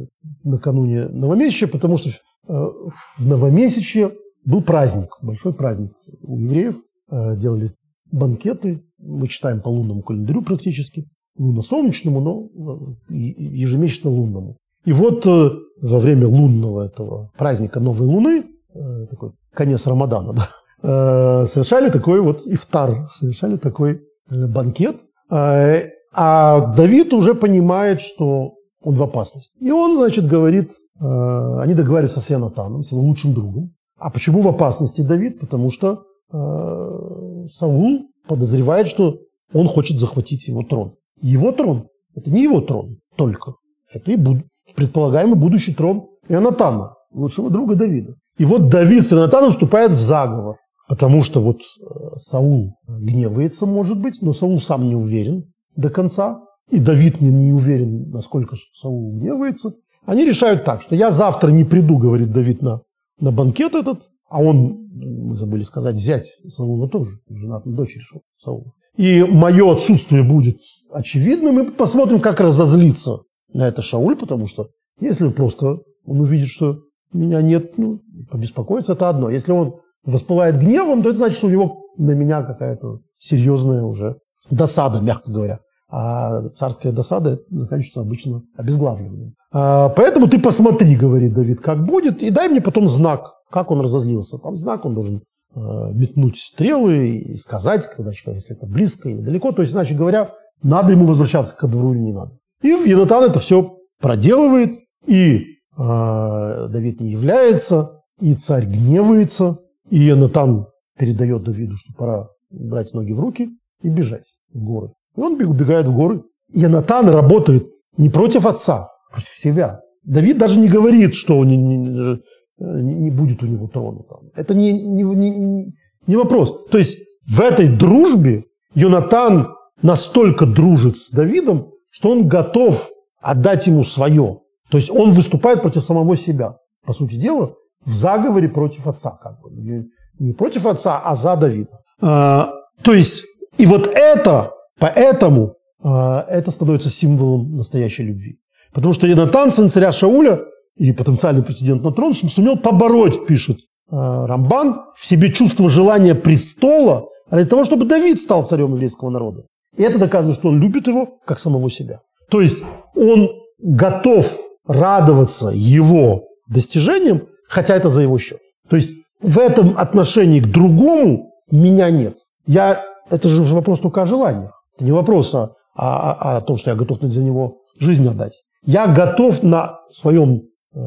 Speaker 1: накануне новомесяча, потому что в э, новомесячье был праздник, большой праздник у евреев, э, делали банкеты, мы читаем по лунному календарю практически, лунно-солнечному, но э, ежемесячно лунному. И вот э, во время лунного этого праздника Новой Луны, э, такой конец Рамадана, да, совершали такой вот ифтар, совершали такой банкет. А Давид уже понимает, что он в опасности. И он, значит, говорит, они договариваются с Янатаном, с его лучшим другом. А почему в опасности Давид? Потому что Саул подозревает, что он хочет захватить его трон. Его трон – это не его трон только. Это и буд... предполагаемый будущий трон Ионатана, лучшего друга Давида. И вот Давид с Ионатаном вступает в заговор. Потому что вот э, Саул гневается, может быть, но Саул сам не уверен до конца. И Давид не, не уверен, насколько Саул гневается. Они решают так, что я завтра не приду, говорит Давид, на, на банкет этот, а он, мы забыли сказать, зять Саула тоже, женат на дочери Саула. И мое отсутствие будет очевидным, и посмотрим, как разозлиться на это Шауль, потому что если просто он увидит, что меня нет, ну, побеспокоиться, это одно. Если он воспылает гневом, то это значит, что у него на меня какая-то серьезная уже досада, мягко говоря, А царская досада заканчивается обычно обезглавливанием. А, поэтому ты посмотри, говорит Давид, как будет, и дай мне потом знак, как он разозлился. Там знак он должен э, метнуть стрелы и сказать, когда, если это близко или далеко. То есть, иначе говоря, надо ему возвращаться к двору или не надо. И Янатан это все проделывает, и э, Давид не является, и царь гневается, и Янатан передает Давиду, что пора брать ноги в руки и бежать в горы. И он убегает в горы. Янатан работает не против отца, а против себя. Давид даже не говорит, что он не, не, не будет у него трона. Это не, не, не, не вопрос. То есть в этой дружбе Йонатан настолько дружит с Давидом, что он готов отдать ему свое. То есть он выступает против самого себя. По сути дела, в заговоре против отца. Как бы. Не, не против отца, а за Давида. А, то есть, и вот это, поэтому а, это становится символом настоящей любви. Потому что Янатан, сын царя Шауля, и потенциальный претендент на трон, сумел побороть, пишет а, Рамбан, в себе чувство желания престола ради того, чтобы Давид стал царем еврейского народа. Это доказывает, что он любит его как самого себя. То есть он готов радоваться его достижениям, хотя это за его счет. То есть в этом отношении к другому меня нет. Я, это же вопрос только о желании. Это не вопрос о, о, о том, что я готов за него жизнь отдать. Я готов на своем э,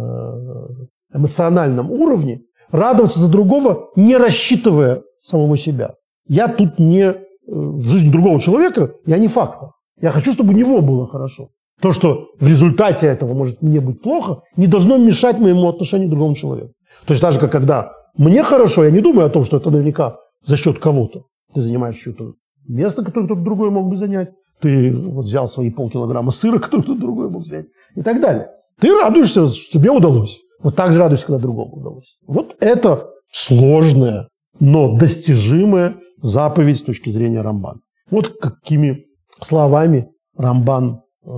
Speaker 1: эмоциональном уровне радоваться за другого, не рассчитывая самого себя. Я тут не в жизни другого человека, я не фактор. Я хочу, чтобы у него было хорошо. То, что в результате этого может мне быть плохо, не должно мешать моему отношению к другому человеку. То есть даже как когда мне хорошо, я не думаю о том, что это наверняка за счет кого-то. Ты занимаешь чье-то место, которое кто-то другой мог бы занять. Ты вот взял свои полкилограмма сыра, который кто-то другой мог взять. И так далее. Ты радуешься, что тебе удалось. Вот так же радуешься, когда другому удалось. Вот это сложная, но достижимая заповедь с точки зрения Рамбана. Вот какими словами Рамбан э,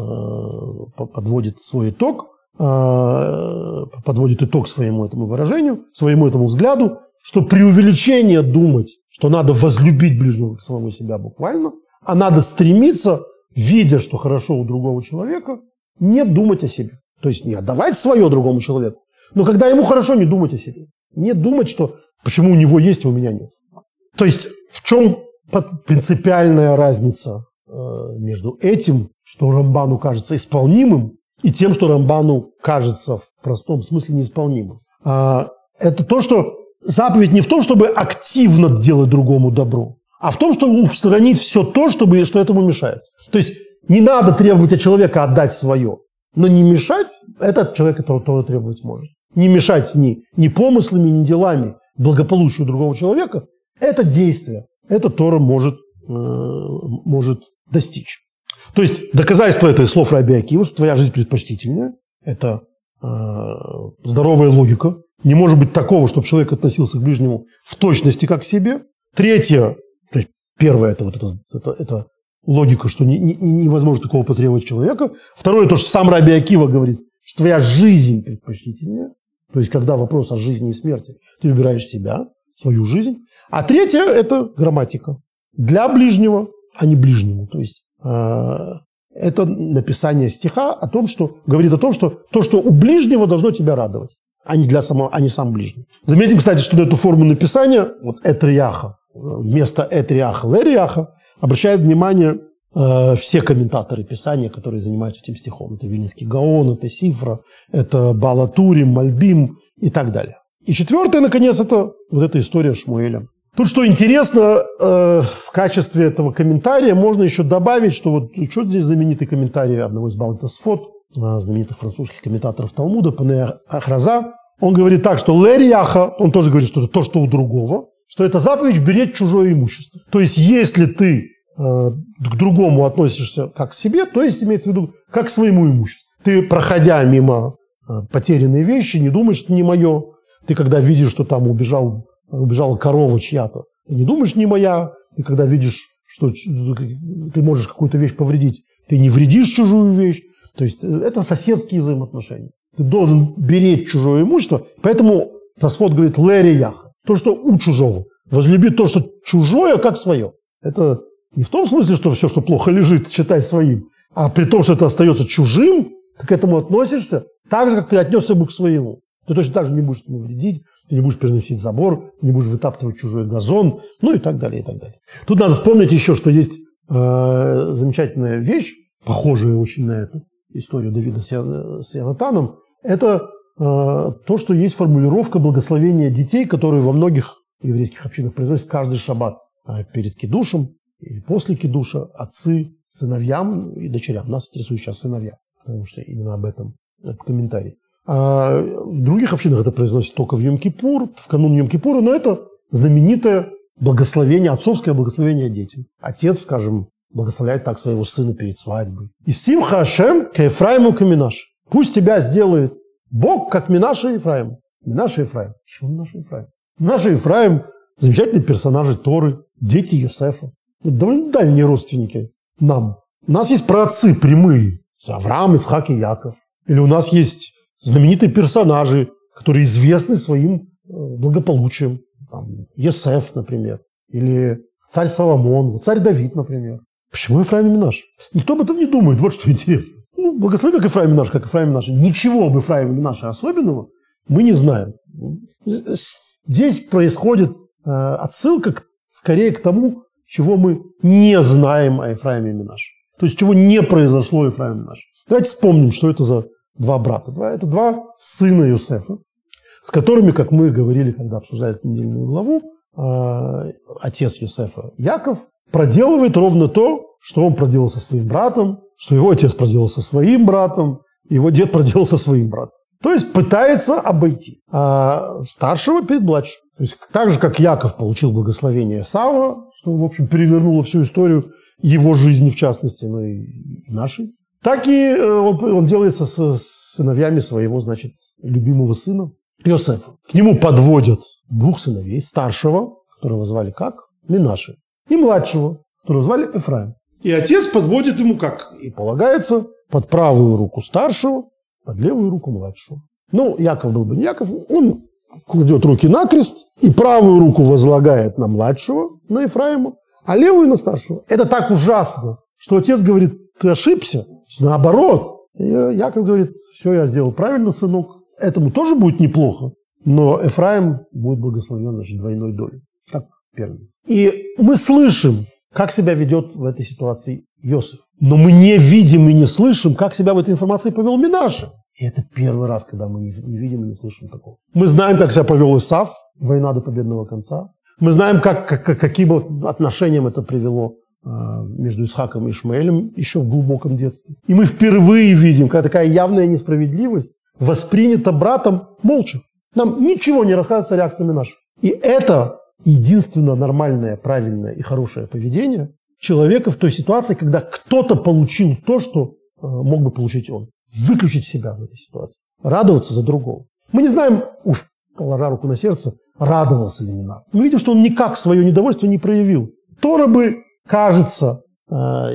Speaker 1: подводит свой итог, э, подводит итог своему этому выражению, своему этому взгляду, что преувеличение думать, что надо возлюбить ближнего к самому себя буквально, а надо стремиться, видя, что хорошо у другого человека, не думать о себе. То есть не отдавать свое другому человеку, но когда ему хорошо, не думать о себе. Не думать, что почему у него есть, а у меня нет. То есть в чем принципиальная разница э, между этим, что Рамбану кажется исполнимым, и тем, что Рамбану кажется в простом смысле неисполнимым. А, это то, что заповедь не в том, чтобы активно делать другому добро, а в том, чтобы устранить все то, чтобы, что этому мешает. То есть не надо требовать от человека отдать свое, но не мешать этот человек этого тоже требовать может. Не мешать ни, ни помыслами, ни делами благополучию другого человека – это действие. Это Тора может, э, может достичь. То есть доказательство этой слов Раби Акива, что твоя жизнь предпочтительнее, это э, здоровая логика, не может быть такого, чтобы человек относился к ближнему в точности как к себе. Третье, то есть первое, это вот это, это, это логика, что не, не, невозможно такого потребовать человека. Второе, то, что сам Раби Акива говорит, что твоя жизнь предпочтительнее. То есть, когда вопрос о жизни и смерти, ты выбираешь себя, свою жизнь. А третье – это грамматика. Для ближнего, а не ближнему. То есть, э, это написание стиха о том, что говорит о том, что то, что у ближнего должно тебя радовать а не для самого, а не сам ближний. Заметим, кстати, что на эту форму написания, вот этрияха, вместо этрияха, лерияха, обращает внимание э, все комментаторы Писания, которые занимаются этим стихом. Это Вильнинский Гаон, это Сифра, это Балатурим, Мальбим и так далее. И четвертое, наконец, это вот эта история Шмуэля. Тут что интересно, э, в качестве этого комментария можно еще добавить, что вот что здесь знаменитый комментарий одного из Балтасфот, э, знаменитых французских комментаторов Талмуда, Пане Ахраза, он говорит так, что Лерияха, он тоже говорит, что это то, что у другого, что это заповедь беречь чужое имущество. То есть, если ты э, к другому относишься как к себе, то есть имеется в виду как к своему имуществу. Ты, проходя мимо э, потерянной вещи, не думаешь, что не мое. Ты, когда видишь, что там убежал, убежала корова чья-то, ты не думаешь, не моя. И когда видишь, что ты можешь какую-то вещь повредить, ты не вредишь чужую вещь. То есть э, это соседские взаимоотношения. Ты должен беречь чужое имущество. Поэтому Тосфот говорит «лэри яха». То, что у чужого. Возлюби то, что чужое, как свое. Это не в том смысле, что все, что плохо лежит, считай своим, а при том, что это остается чужим, ты к этому относишься так же, как ты отнесся бы к своему. Ты точно так же не будешь ему вредить, ты не будешь переносить забор, не будешь вытаптывать чужой газон, ну и так далее, и так далее. Тут надо вспомнить еще, что есть э, замечательная вещь, похожая очень на эту историю Давида с Янатаном, это э, то, что есть формулировка благословения детей, которые во многих еврейских общинах произносят каждый шаббат а перед кидушем или после кидуша отцы сыновьям и дочерям. Нас интересуют сейчас сыновья, потому что именно об этом этот комментарий. А в других общинах это произносит только в Йом-Кипур, в канун Йом-Кипура, но это знаменитое благословение, отцовское благословение детям. Отец, скажем, благословляет так своего сына перед свадьбой. И Симха Ашем к Ефраиму Каминаш. Пусть тебя сделает Бог, как Минаша и Ефраим. Минаша и Ефраим. Почему Минаша и Ефраим? Минаша и Ефраим – замечательные персонажи Торы, дети Юсефа. Довольно дальние родственники нам. У нас есть праотцы прямые. Авраам, Исхак и Яков. Или у нас есть знаменитые персонажи, которые известны своим э, благополучием. Там, Есеф, например. Или царь Соломон, царь Давид, например. Почему Ефраим наш? Никто об этом не думает, вот что интересно. Ну, благослови, как Ефраим наш, как Ефраим наш. Ничего об Ефраиме наше особенного мы не знаем. Здесь происходит э, отсылка скорее к тому, чего мы не знаем о Ефраиме наш. То есть, чего не произошло Ефраиме наш. Давайте вспомним, что это за два брата. Это два сына Юсефа, с которыми, как мы говорили, когда обсуждали недельную главу, э, отец Юсефа Яков проделывает ровно то, что он проделал со своим братом, что его отец проделал со своим братом, его дед проделал со своим братом. То есть пытается обойти а старшего перед младшим. То есть так же, как Яков получил благословение Сава, что, в общем, перевернуло всю историю его жизни, в частности, но и нашей, так и э, он, он делается с, с сыновьями своего, значит, любимого сына Иосифа. К нему подводят двух сыновей, старшего, которого звали как? Минаши, и младшего, которого звали Эфраим. И отец подводит ему как? И полагается под правую руку старшего, под левую руку младшего. Ну, Яков был бы не Яков, он кладет руки на крест и правую руку возлагает на младшего, на Ефраима, а левую на старшего. Это так ужасно, что отец говорит, ты ошибся. Наоборот. Яков говорит, все, я сделал правильно, сынок. Этому тоже будет неплохо, но Эфраим будет благословен значит, двойной долей. Так первенец. И мы слышим, как себя ведет в этой ситуации Иосиф. Но мы не видим и не слышим, как себя в этой информации повел Минаша. И это первый раз, когда мы не, видим и не слышим такого. Мы знаем, как себя повел Исав, война до победного конца. Мы знаем, как, как, каким отношениям это привело между Исхаком и Ишмаэлем еще в глубоком детстве. И мы впервые видим, как такая явная несправедливость воспринята братом молча. Нам ничего не рассказывается о реакции наших. И это единственное нормальное, правильное и хорошее поведение человека в той ситуации, когда кто-то получил то, что э, мог бы получить он. Выключить себя в этой ситуации. Радоваться за другого. Мы не знаем, уж положа руку на сердце, радовался ли Минар. Мы видим, что он никак свое недовольство не проявил. Тора бы, кажется, э,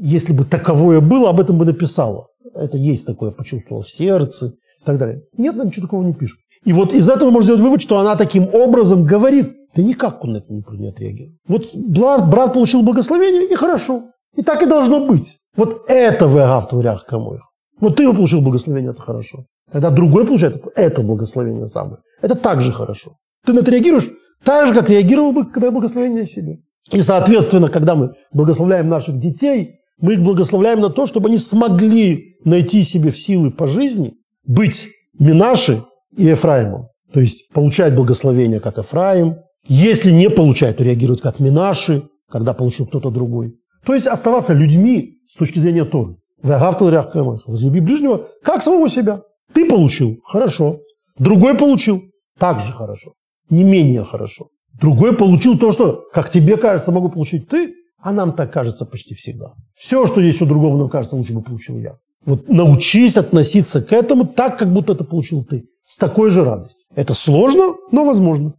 Speaker 1: если бы таковое было, об этом бы написала. Это есть такое, почувствовал в сердце и так далее. Нет, она ничего такого не пишет. И вот из этого можно сделать вывод, что она таким образом говорит. Да никак он на это не отреагирует. Вот брат, брат получил благословение, и хорошо. И так и должно быть. Вот это вы автор камоих. Вот ты получил благословение, это хорошо. Когда другой получает это благословение самое. Это также хорошо. Ты на это реагируешь так же, как реагировал бы, когда благословение себе. И, соответственно, когда мы благословляем наших детей, мы их благословляем на то, чтобы они смогли найти себе в силы по жизни, быть Минаши и Ефраимом. То есть получать благословение, как Ефраим. Если не получать, то реагируют как Минаши, когда получил кто-то другой. То есть оставаться людьми с точки зрения Торы. Возлюби ближнего, как самого себя. Ты получил – хорошо. Другой получил – также хорошо. Не менее хорошо. Другой получил то, что, как тебе кажется, могу получить ты, а нам так кажется почти всегда. Все, что есть у другого, нам кажется, лучше бы получил я. Вот научись относиться к этому так, как будто это получил ты. С такой же радостью. Это сложно, но возможно.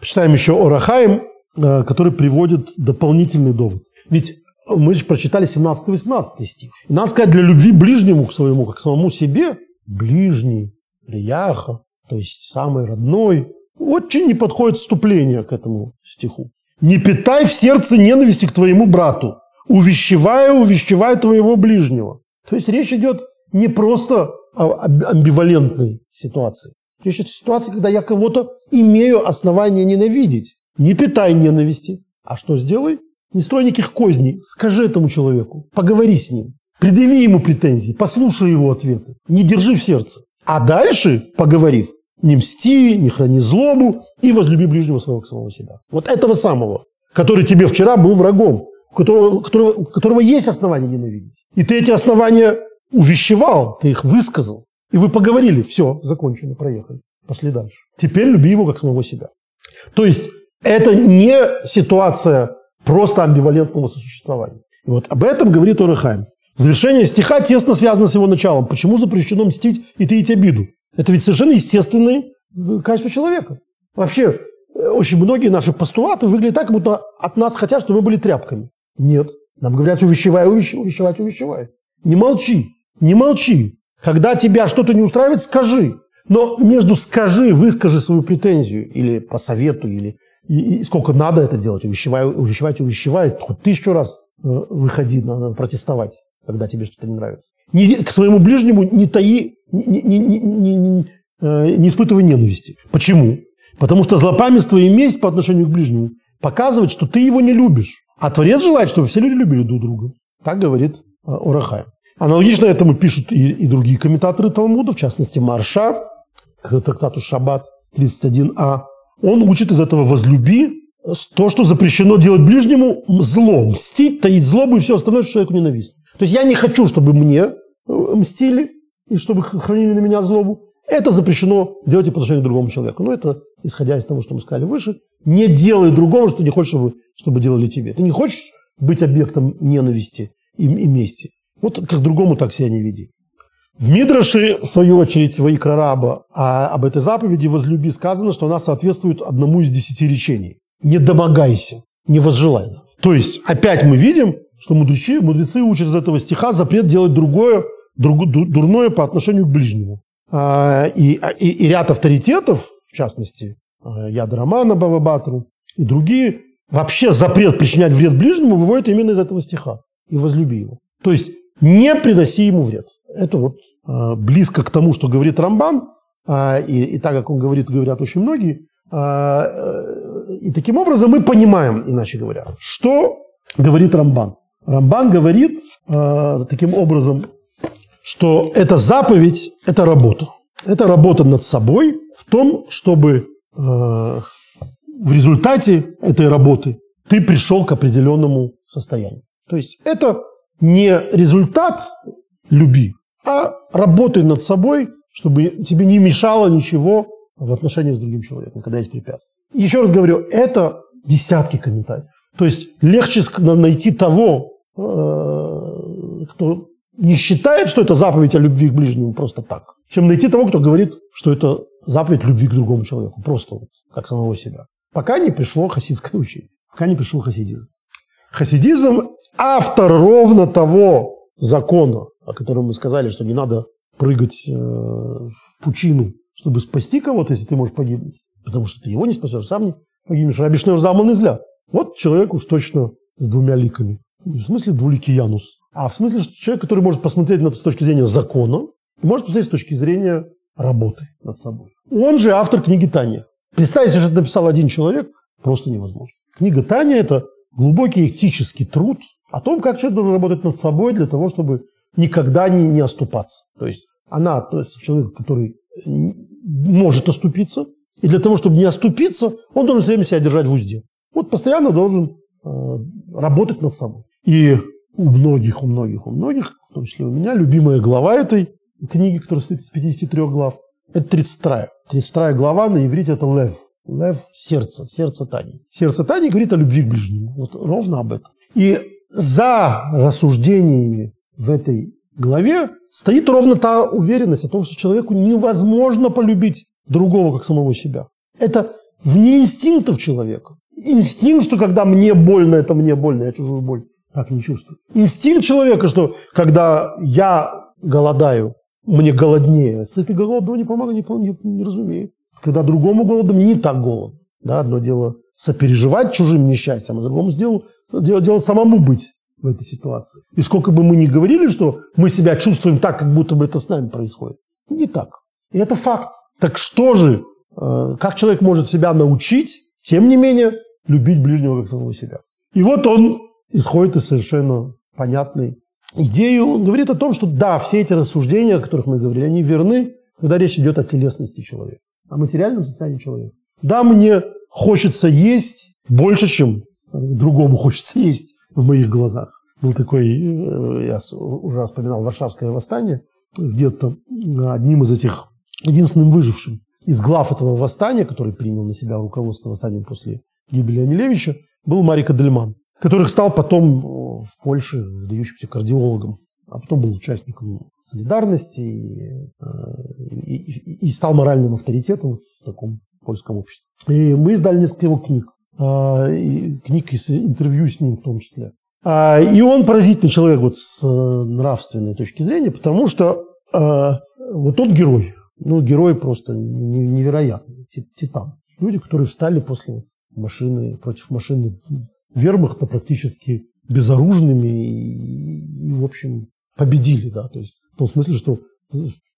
Speaker 1: Почитаем еще Орахаим, э, который приводит дополнительный довод. Ведь мы же прочитали 17-18 стих. И надо сказать, для любви ближнему к своему, как к самому себе, ближний, прияха, то есть самый родной, очень не подходит вступление к этому стиху. Не питай в сердце ненависти к твоему брату, увещевая, увещевая твоего ближнего. То есть речь идет не просто о амбивалентной ситуации. Речь идет о ситуации, когда я кого-то имею основания ненавидеть. Не питай ненависти. А что сделай? Не строй никаких козней. Скажи этому человеку. Поговори с ним. Предъяви ему претензии. Послушай его ответы. Не держи в сердце. А дальше, поговорив, не мсти, не храни злобу и возлюби ближнего своего к самого себя. Вот этого самого, который тебе вчера был врагом, которого, которого, которого есть основания ненавидеть. И ты эти основания увещевал, ты их высказал. И вы поговорили, все, закончено, проехали, пошли дальше. Теперь люби его как самого себя. То есть это не ситуация просто амбивалентного сосуществования. И вот об этом говорит Орехайм. Завершение стиха тесно связано с его началом. Почему запрещено мстить и таить обиду? Это ведь совершенно естественные э, качества человека. Вообще, э, очень многие наши постулаты выглядят так, будто от нас хотят, чтобы мы были тряпками. Нет. Нам говорят, увещевай, увещевай, увещевай. Не молчи, не молчи. Когда тебя что-то не устраивает, скажи. Но между скажи, выскажи свою претензию, или по совету, или и, и сколько надо это делать, увещевай, увещевать, увещевай, хоть тысячу раз э, выходи, надо протестовать когда тебе что-то не нравится. Не, к своему ближнему не таи, не, не, не, не, не, э, не испытывай ненависти. Почему? Потому что злопамятство и месть по отношению к ближнему показывает, что ты его не любишь. А Творец желает, чтобы все люди любили друг друга. Так говорит э, Орахай. Аналогично этому пишут и, и другие комментаторы Талмуда, в частности Марша, к трактату Шаббат 31а. Он учит из этого «возлюби то, что запрещено делать ближнему, зло, мстить, таить злобу и все остальное, что человеку ненавистно. То есть я не хочу, чтобы мне э, мстили и чтобы хранили на меня злобу. Это запрещено делать и по отношению к другому человеку. Но это, исходя из того, что мы сказали выше, не делай другому, что ты не хочешь, чтобы, чтобы делали тебе. Ты не хочешь быть объектом ненависти и, и мести. Вот как другому так себя не веди. В Мидраше, в свою очередь, в Икра а об этой заповеди «возлюби» сказано, что она соответствует одному из десяти речений не домогайся, не возжелай. То есть, опять мы видим, что мудрецы, мудрецы учат из этого стиха запрет делать другое, дурное по отношению к ближнему. А, и, и, и ряд авторитетов, в частности, а, Яд Романа Бавабатру и другие, вообще запрет причинять вред ближнему выводят именно из этого стиха. И возлюби его. То есть, не приноси ему вред. Это вот а, близко к тому, что говорит Рамбан, и, и так как он говорит, говорят очень многие, а, э, и таким образом мы понимаем, иначе говоря, что говорит Рамбан. Рамбан говорит а, таким образом, что эта заповедь – это работа. Это работа над собой в том, чтобы а, в результате этой работы ты пришел к определенному состоянию. То есть это не результат люби, а работай над собой, чтобы тебе не мешало ничего в отношении с другим человеком, когда есть препятствия. Еще раз говорю, это десятки комментариев. То есть легче найти того, э, кто не считает, что это заповедь о любви к ближнему просто так, чем найти того, кто говорит, что это заповедь любви к другому человеку, просто вот, как самого себя. Пока не пришло хасидское учение, пока не пришел хасидизм. Хасидизм – автор ровно того закона, о котором мы сказали, что не надо прыгать э, в пучину чтобы спасти кого-то, если ты можешь погибнуть. Потому что ты его не спасешь, сам не погибнешь. Рабишнер заман изля. Вот человек уж точно с двумя ликами. В смысле двуликий Янус, а в смысле что человек, который может посмотреть на это с точки зрения закона, может посмотреть с точки зрения работы над собой. Он же автор книги Таня. Представить, что это написал один человек, просто невозможно. Книга Таня – это глубокий этический труд о том, как человек должен работать над собой для того, чтобы никогда не, не оступаться. То есть она относится к человеку, который может оступиться. И для того, чтобы не оступиться, он должен все время себя держать в узде. Вот постоянно должен э, работать над собой. И у многих, у многих, у многих, в том числе у меня, любимая глава этой книги, которая состоит из 53 глав, это 32. 32 глава на иврите это лев. Лев – сердце, сердце Тани. Сердце Тани говорит о любви к ближнему. Вот ровно об этом. И за рассуждениями в этой главе стоит ровно та уверенность о том, что человеку невозможно полюбить другого, как самого себя. Это вне инстинктов человека. Инстинкт, что когда мне больно, это мне больно, я чужую боль так не чувствую. Инстинкт человека, что когда я голодаю, мне голоднее. Сытый голодного не помогает, не, не, не разумеет. Когда другому голоду, мне не так голодно. Да, одно дело сопереживать чужим несчастьям, а другому делу, дело, дело самому быть в этой ситуации. И сколько бы мы ни говорили, что мы себя чувствуем так, как будто бы это с нами происходит, не так. И это факт. Так что же, э, как человек может себя научить, тем не менее, любить ближнего как самого себя? И вот он исходит из совершенно понятной идеи. Он говорит о том, что да, все эти рассуждения, о которых мы говорили, они верны, когда речь идет о телесности человека, о материальном состоянии человека. Да, мне хочется есть больше, чем другому хочется есть в моих глазах. Был такой, э, я уже вспоминал, Варшавское восстание, где-то одним из этих, единственным выжившим из глав этого восстания, который принял на себя руководство восстанием после гибели Анилевича, был Марик Адельман, который стал потом в Польше выдающимся кардиологом, а потом был участником солидарности и, э, и, и, стал моральным авторитетом в таком польском обществе. И мы издали несколько его книг, а, книг из интервью с ним в том числе. А, и он поразительный человек вот с э, нравственной точки зрения, потому что вот он герой. Ну, герой просто невероятный, титан. Люди, которые встали после машины, против машины вермахта практически безоружными и, и, в общем, победили, да, то есть в том смысле, что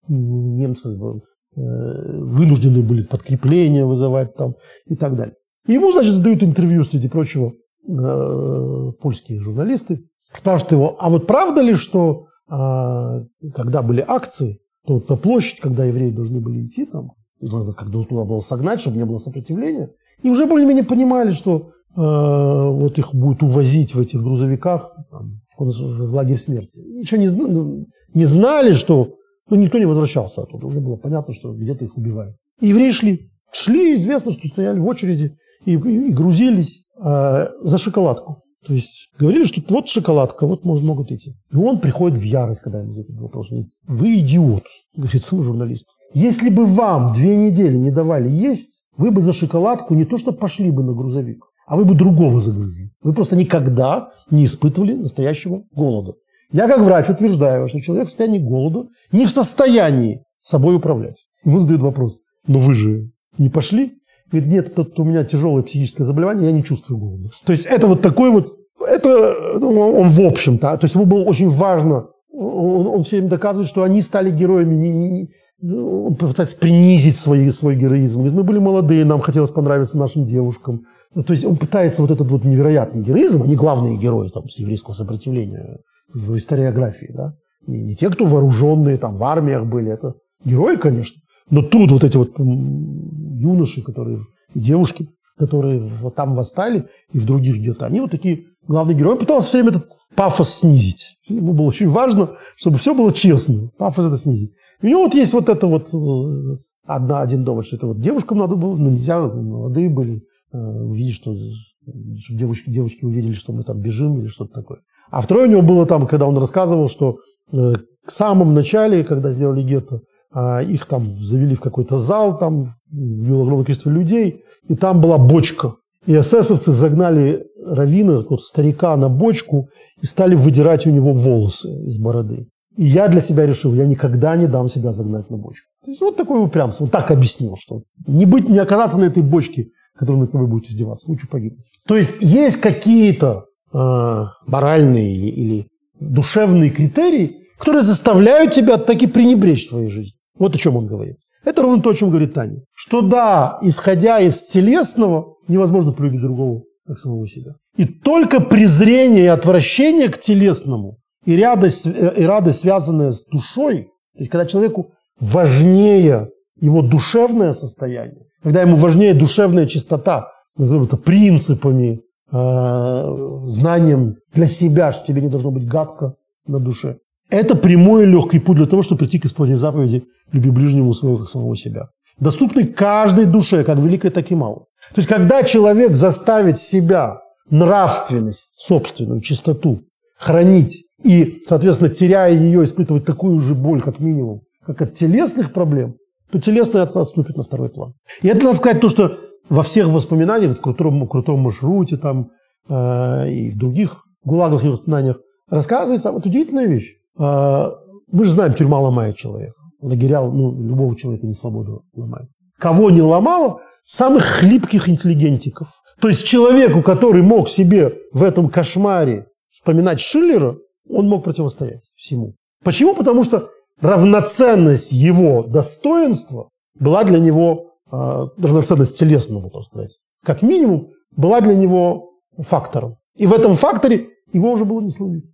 Speaker 1: немцы э, вынуждены были подкрепления вызывать там и так далее. И ему, значит, задают интервью, среди прочего, э, польские журналисты, спрашивают его, а вот правда ли, что а, когда были акции, то та площадь, когда евреи должны были идти там, когда туда было согнать, чтобы не было сопротивления, и уже более-менее понимали, что э, вот их будут увозить в этих грузовиках там, в лагерь смерти. Еще не, ну, не знали, что ну, никто не возвращался оттуда. Уже было понятно, что где-то их убивают. И евреи шли. Шли, известно, что стояли в очереди и, и, и грузились э, за шоколадку. То есть говорили, что вот шоколадка, вот может, могут идти. И он приходит в ярость, когда ему задают вопрос. Вы идиот, говорит сам журналист. Если бы вам две недели не давали есть, вы бы за шоколадку не то что пошли бы на грузовик, а вы бы другого загрызли. Вы просто никогда не испытывали настоящего голода. Я как врач утверждаю, что человек в состоянии голода не в состоянии собой управлять. Ему задают вопрос, но вы же не пошли? Говорит, нет, тут у меня тяжелое психическое заболевание, я не чувствую голода. То есть это вот такой вот, это ну, он в общем-то, то есть ему было очень важно, он, он все время доказывает, что они стали героями не, не, он пытается принизить свой, свой героизм. Говорит, мы были молодые, нам хотелось понравиться нашим девушкам. Ну, то есть он пытается вот этот вот невероятный героизм, они главные герои там, с еврейского сопротивления в историографии, да? Не, не те, кто вооруженные там в армиях были, это герои, конечно. Но тут вот эти вот юноши, которые и девушки, которые вот там восстали и в других где-то, они вот такие главные герои. Он пытался все время этот пафос снизить. Ему было очень важно, чтобы все было честно. Пафос это снизить. У него вот есть вот это вот э, одна, один довод, что это вот девушкам надо было, ну нельзя, молодые были, увидеть, что, чтобы девочки, девочки увидели, что мы там бежим или что-то такое. А второе у него было там, когда он рассказывал, что э, к самому начале, когда сделали гетто, а, их там завели в какой-то зал, там было огромное количество людей, и там была бочка. И эсэсовцы загнали Равина, старика, на бочку и стали выдирать у него волосы из бороды. И я для себя решил, я никогда не дам себя загнать на бочку. То есть вот такое упрямство. Вот так объяснил, что не быть, не оказаться на этой бочке, которой над тобой будет издеваться. Лучше погибнуть. То есть есть какие-то э, моральные или, или душевные критерии, которые заставляют тебя таки пренебречь своей жизнью. Вот о чем он говорит. Это ровно то, о чем говорит Таня. Что да, исходя из телесного, невозможно полюбить другого, как самого себя. И только презрение и отвращение к телесному и радость, и радость, связанная с душой, то есть когда человеку важнее его душевное состояние, когда ему важнее душевная чистота, назовем это принципами, э, знанием для себя, что тебе не должно быть гадко на душе. Это прямой и легкий путь для того, чтобы прийти к исполнению заповеди «Люби ближнему своего, как самого себя». Доступный каждой душе, как великой, так и малой. То есть, когда человек заставит себя нравственность, собственную чистоту хранить и, соответственно, теряя ее, испытывать такую же боль, как минимум, как от телесных проблем, то телесное отступит на второй план. И это, надо сказать, то, что во всех воспоминаниях, в крутом, крутом маршруте там, э, и в других гулаговских воспоминаниях рассказывается вот удивительная вещь. Э, мы же знаем, тюрьма ломает человека. Лагеря, ну, любого человека не свободу ломает. кого не ломало, самых хлипких интеллигентиков. То есть человеку, который мог себе в этом кошмаре вспоминать Шиллера, он мог противостоять всему. Почему? Потому что равноценность его достоинства была для него, э, равноценность телесного, так сказать, как минимум, была для него фактором. И в этом факторе его уже было не сломить.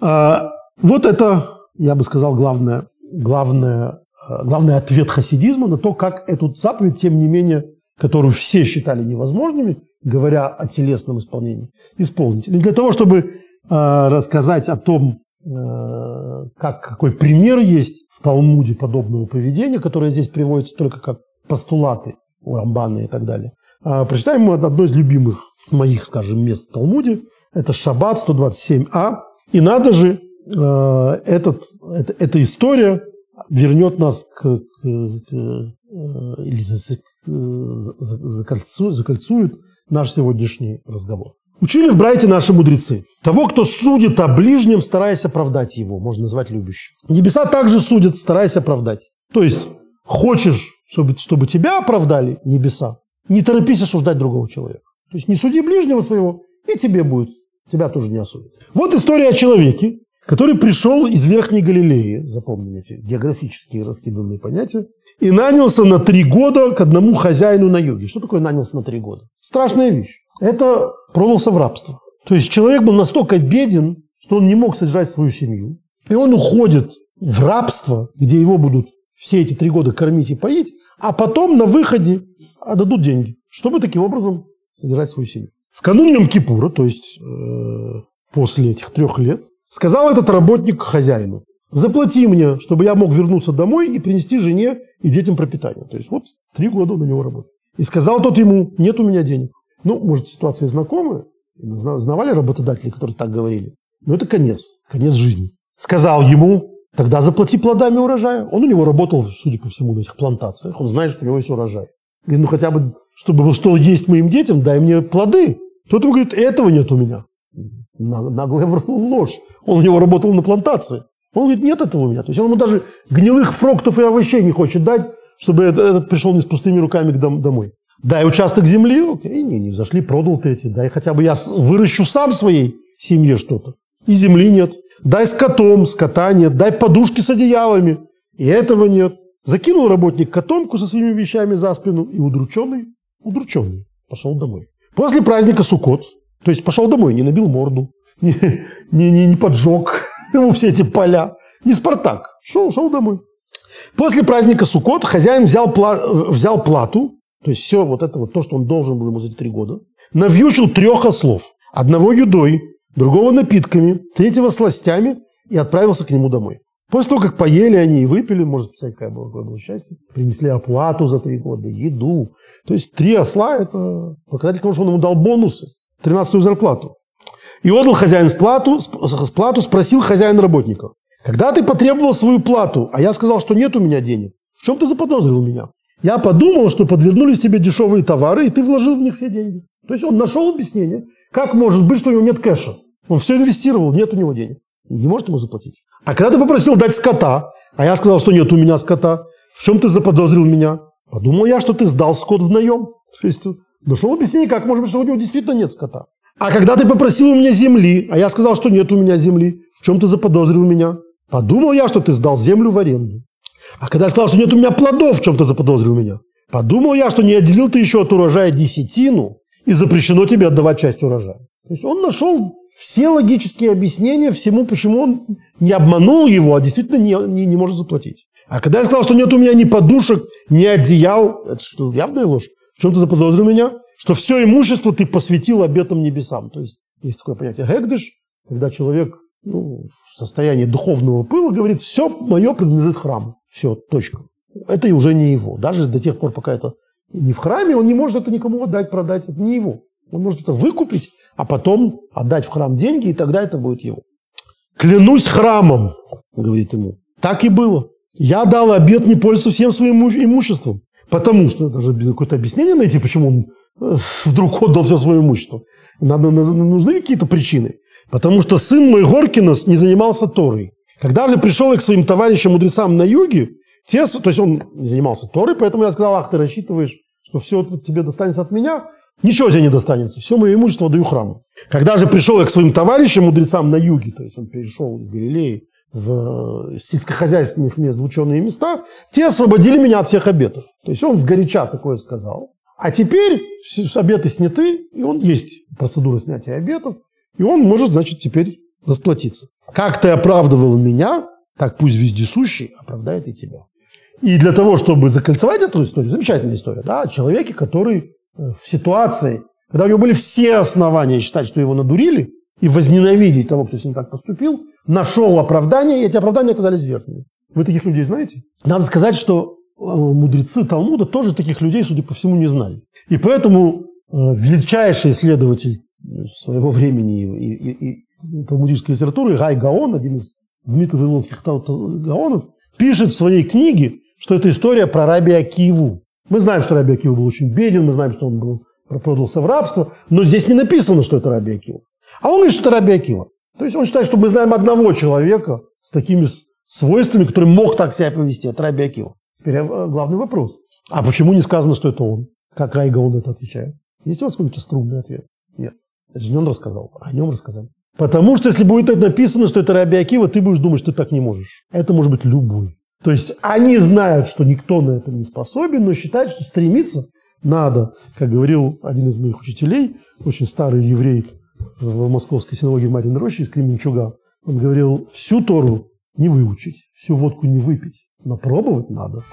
Speaker 1: А, вот это, я бы сказал, главное, главное, а, главный ответ хасидизма на то, как эту заповедь, тем не менее, которую все считали невозможными, говоря о телесном исполнении, исполнить. И для того, чтобы рассказать о том, как, какой пример есть в Талмуде подобного поведения, которое здесь приводится только как постулаты у Рамбана и так далее, э, прочитаем мы одно из любимых моих, скажем, мест в Талмуде. Это Шаббат 127а. И надо же, э, этот, это, эта история вернет нас к, к, к э, или закольцует, закольцует наш сегодняшний разговор. Учили в Брайте наши мудрецы. Того, кто судит о ближнем, стараясь оправдать его, можно назвать любящим. Небеса также судят, стараясь оправдать. То есть, хочешь, чтобы, чтобы тебя оправдали небеса, не торопись осуждать другого человека. То есть, не суди ближнего своего, и тебе будет тебя тоже не осудят. Вот история о человеке, который пришел из Верхней Галилеи, запомним эти географические раскиданные понятия, и нанялся на три года к одному хозяину на юге. Что такое нанялся на три года? Страшная вещь. Это продался в рабство. То есть человек был настолько беден, что он не мог содержать свою семью. И он уходит в рабство, где его будут все эти три года кормить и поить, а потом на выходе отдадут деньги, чтобы таким образом содержать свою семью. В канун Йом-Кипура, то есть э, после этих трех лет, сказал этот работник хозяину, заплати мне, чтобы я мог вернуться домой и принести жене и детям пропитание. То есть вот три года он на него работает. И сказал тот ему, нет у меня денег. Ну, может, ситуация знакомая, знавали работодатели, которые так говорили. Но это конец, конец жизни. Сказал ему, тогда заплати плодами урожая. Он у него работал, судя по всему, на этих плантациях. Он знает, что у него есть урожай. Говорит, ну хотя бы, чтобы что есть моим детям, дай мне плоды. Тот ему говорит, этого нет у меня. Наглая ложь. Он у него работал на плантации. Он говорит, нет этого у меня. То есть он ему даже гнилых фруктов и овощей не хочет дать, чтобы этот пришел не с пустыми руками домой. Дай участок земли, окей, не, не зашли, продал ты эти. Дай хотя бы я выращу сам своей семье что-то. И земли нет. Дай с котом, скота нет. Дай подушки с одеялами. И этого нет. Закинул работник котомку со своими вещами за спину и удрученный, удрученный, пошел домой. После праздника Сукот, то есть пошел домой, не набил морду, не, не, не, не поджег ему все эти поля, не Спартак, шел, шел домой. После праздника Сукот хозяин взял, пла, взял плату, то есть все вот это вот то, что он должен был ему за эти три года, навьючил трех ослов, одного едой, другого напитками, третьего сластями и отправился к нему домой. После того, как поели они и выпили, можно представить, какое было, какое было счастье, принесли оплату за три года, еду. То есть три осла – это показатель того, что он ему дал бонусы, 13-ю зарплату. И отдал хозяин плату, плату, спросил хозяин работника. Когда ты потребовал свою плату, а я сказал, что нет у меня денег, в чем ты заподозрил меня? Я подумал, что подвернулись тебе дешевые товары, и ты вложил в них все деньги. То есть он нашел объяснение, как может быть, что у него нет кэша. Он все инвестировал, нет у него денег. Не может ему заплатить. А когда ты попросил дать скота, а я сказал, что нет у меня скота, в чем ты заподозрил меня? Подумал я, что ты сдал скот в наем. То есть нашел объяснение, как может быть, что у него действительно нет скота. А когда ты попросил у меня земли, а я сказал, что нет у меня земли, в чем ты заподозрил меня? Подумал я, что ты сдал землю в аренду. А когда я сказал, что нет у меня плодов, в чем ты заподозрил меня? Подумал я, что не отделил ты еще от урожая десятину, и запрещено тебе отдавать часть урожая. То есть он нашел все логические объяснения всему, почему он не обманул его, а действительно не, не, не может заплатить. А когда я сказал, что нет у меня ни подушек, ни одеял, это что, явная ложь. В чем ты заподозрил меня? Что все имущество ты посвятил обетам небесам. То есть есть такое понятие гэгдыш, когда человек ну, в состоянии духовного пыла говорит, все мое принадлежит храму. Все, точка. Это и уже не его. Даже до тех пор, пока это не в храме, он не может это никому отдать, продать. Это не его. Он может это выкупить, а потом отдать в храм деньги, и тогда это будет его. «Клянусь храмом», – говорит ему. Так и было. Я дал обет не пользоваться всем своим имуществом. Потому что, даже какое-то объяснение найти, почему он э, вдруг отдал все свое имущество. Надо, нужны какие-то причины. Потому что сын мой Горкинос не занимался Торой. Когда же пришел я к своим товарищам-мудрецам на юге, Те, то есть он занимался Торой, поэтому я сказал, ах, ты рассчитываешь, что все тебе достанется от меня, Ничего тебе не достанется. Все мое имущество даю храму. Когда же пришел я к своим товарищам, мудрецам на юге, то есть он перешел из Галилеи в сельскохозяйственных мест, в ученые места, те освободили меня от всех обетов. То есть он сгоряча такое сказал. А теперь обеты сняты, и он есть процедура снятия обетов, и он может, значит, теперь расплатиться. Как ты оправдывал меня, так пусть вездесущий оправдает и тебя. И для того, чтобы закольцевать эту историю, замечательная история, да, человеке, который Э, в ситуации, когда у него были все основания считать, что его надурили, и возненавидеть того, кто с ним так поступил, нашел оправдание, и эти оправдания оказались верными. Вы таких людей знаете? Надо сказать, что э, мудрецы Талмуда тоже таких людей, судя по всему, не знали. И поэтому э, величайший исследователь своего времени и, и, и талмудической литературы Гай Гаон, один из знаменитых вавилонских гаонов, пишет в своей книге, что это история про Раби Акиву. Мы знаем, что Раби Акива был очень беден, мы знаем, что он был, продался в рабство, но здесь не написано, что это Раби Акива. А он говорит, что это Раби Акива. То есть он считает, что мы знаем одного человека с такими свойствами, который мог так себя повести. Это Раби Акива. Теперь э, главный вопрос. А почему не сказано, что это он? Как Айга он это отвечает? Есть у вас какой-то струнный ответ? Нет. Это же не он рассказал, а о нем рассказали. Потому что если будет написано, что это Раби Акива, ты будешь думать, что ты так не можешь. Это может быть любой. То есть они знают, что никто на это не способен, но считают, что стремиться надо. Как говорил один из моих учителей, очень старый еврей в Московской синагоге Марин Рощи из Кременчуга, он говорил, всю Тору не выучить, всю водку не выпить, но пробовать надо.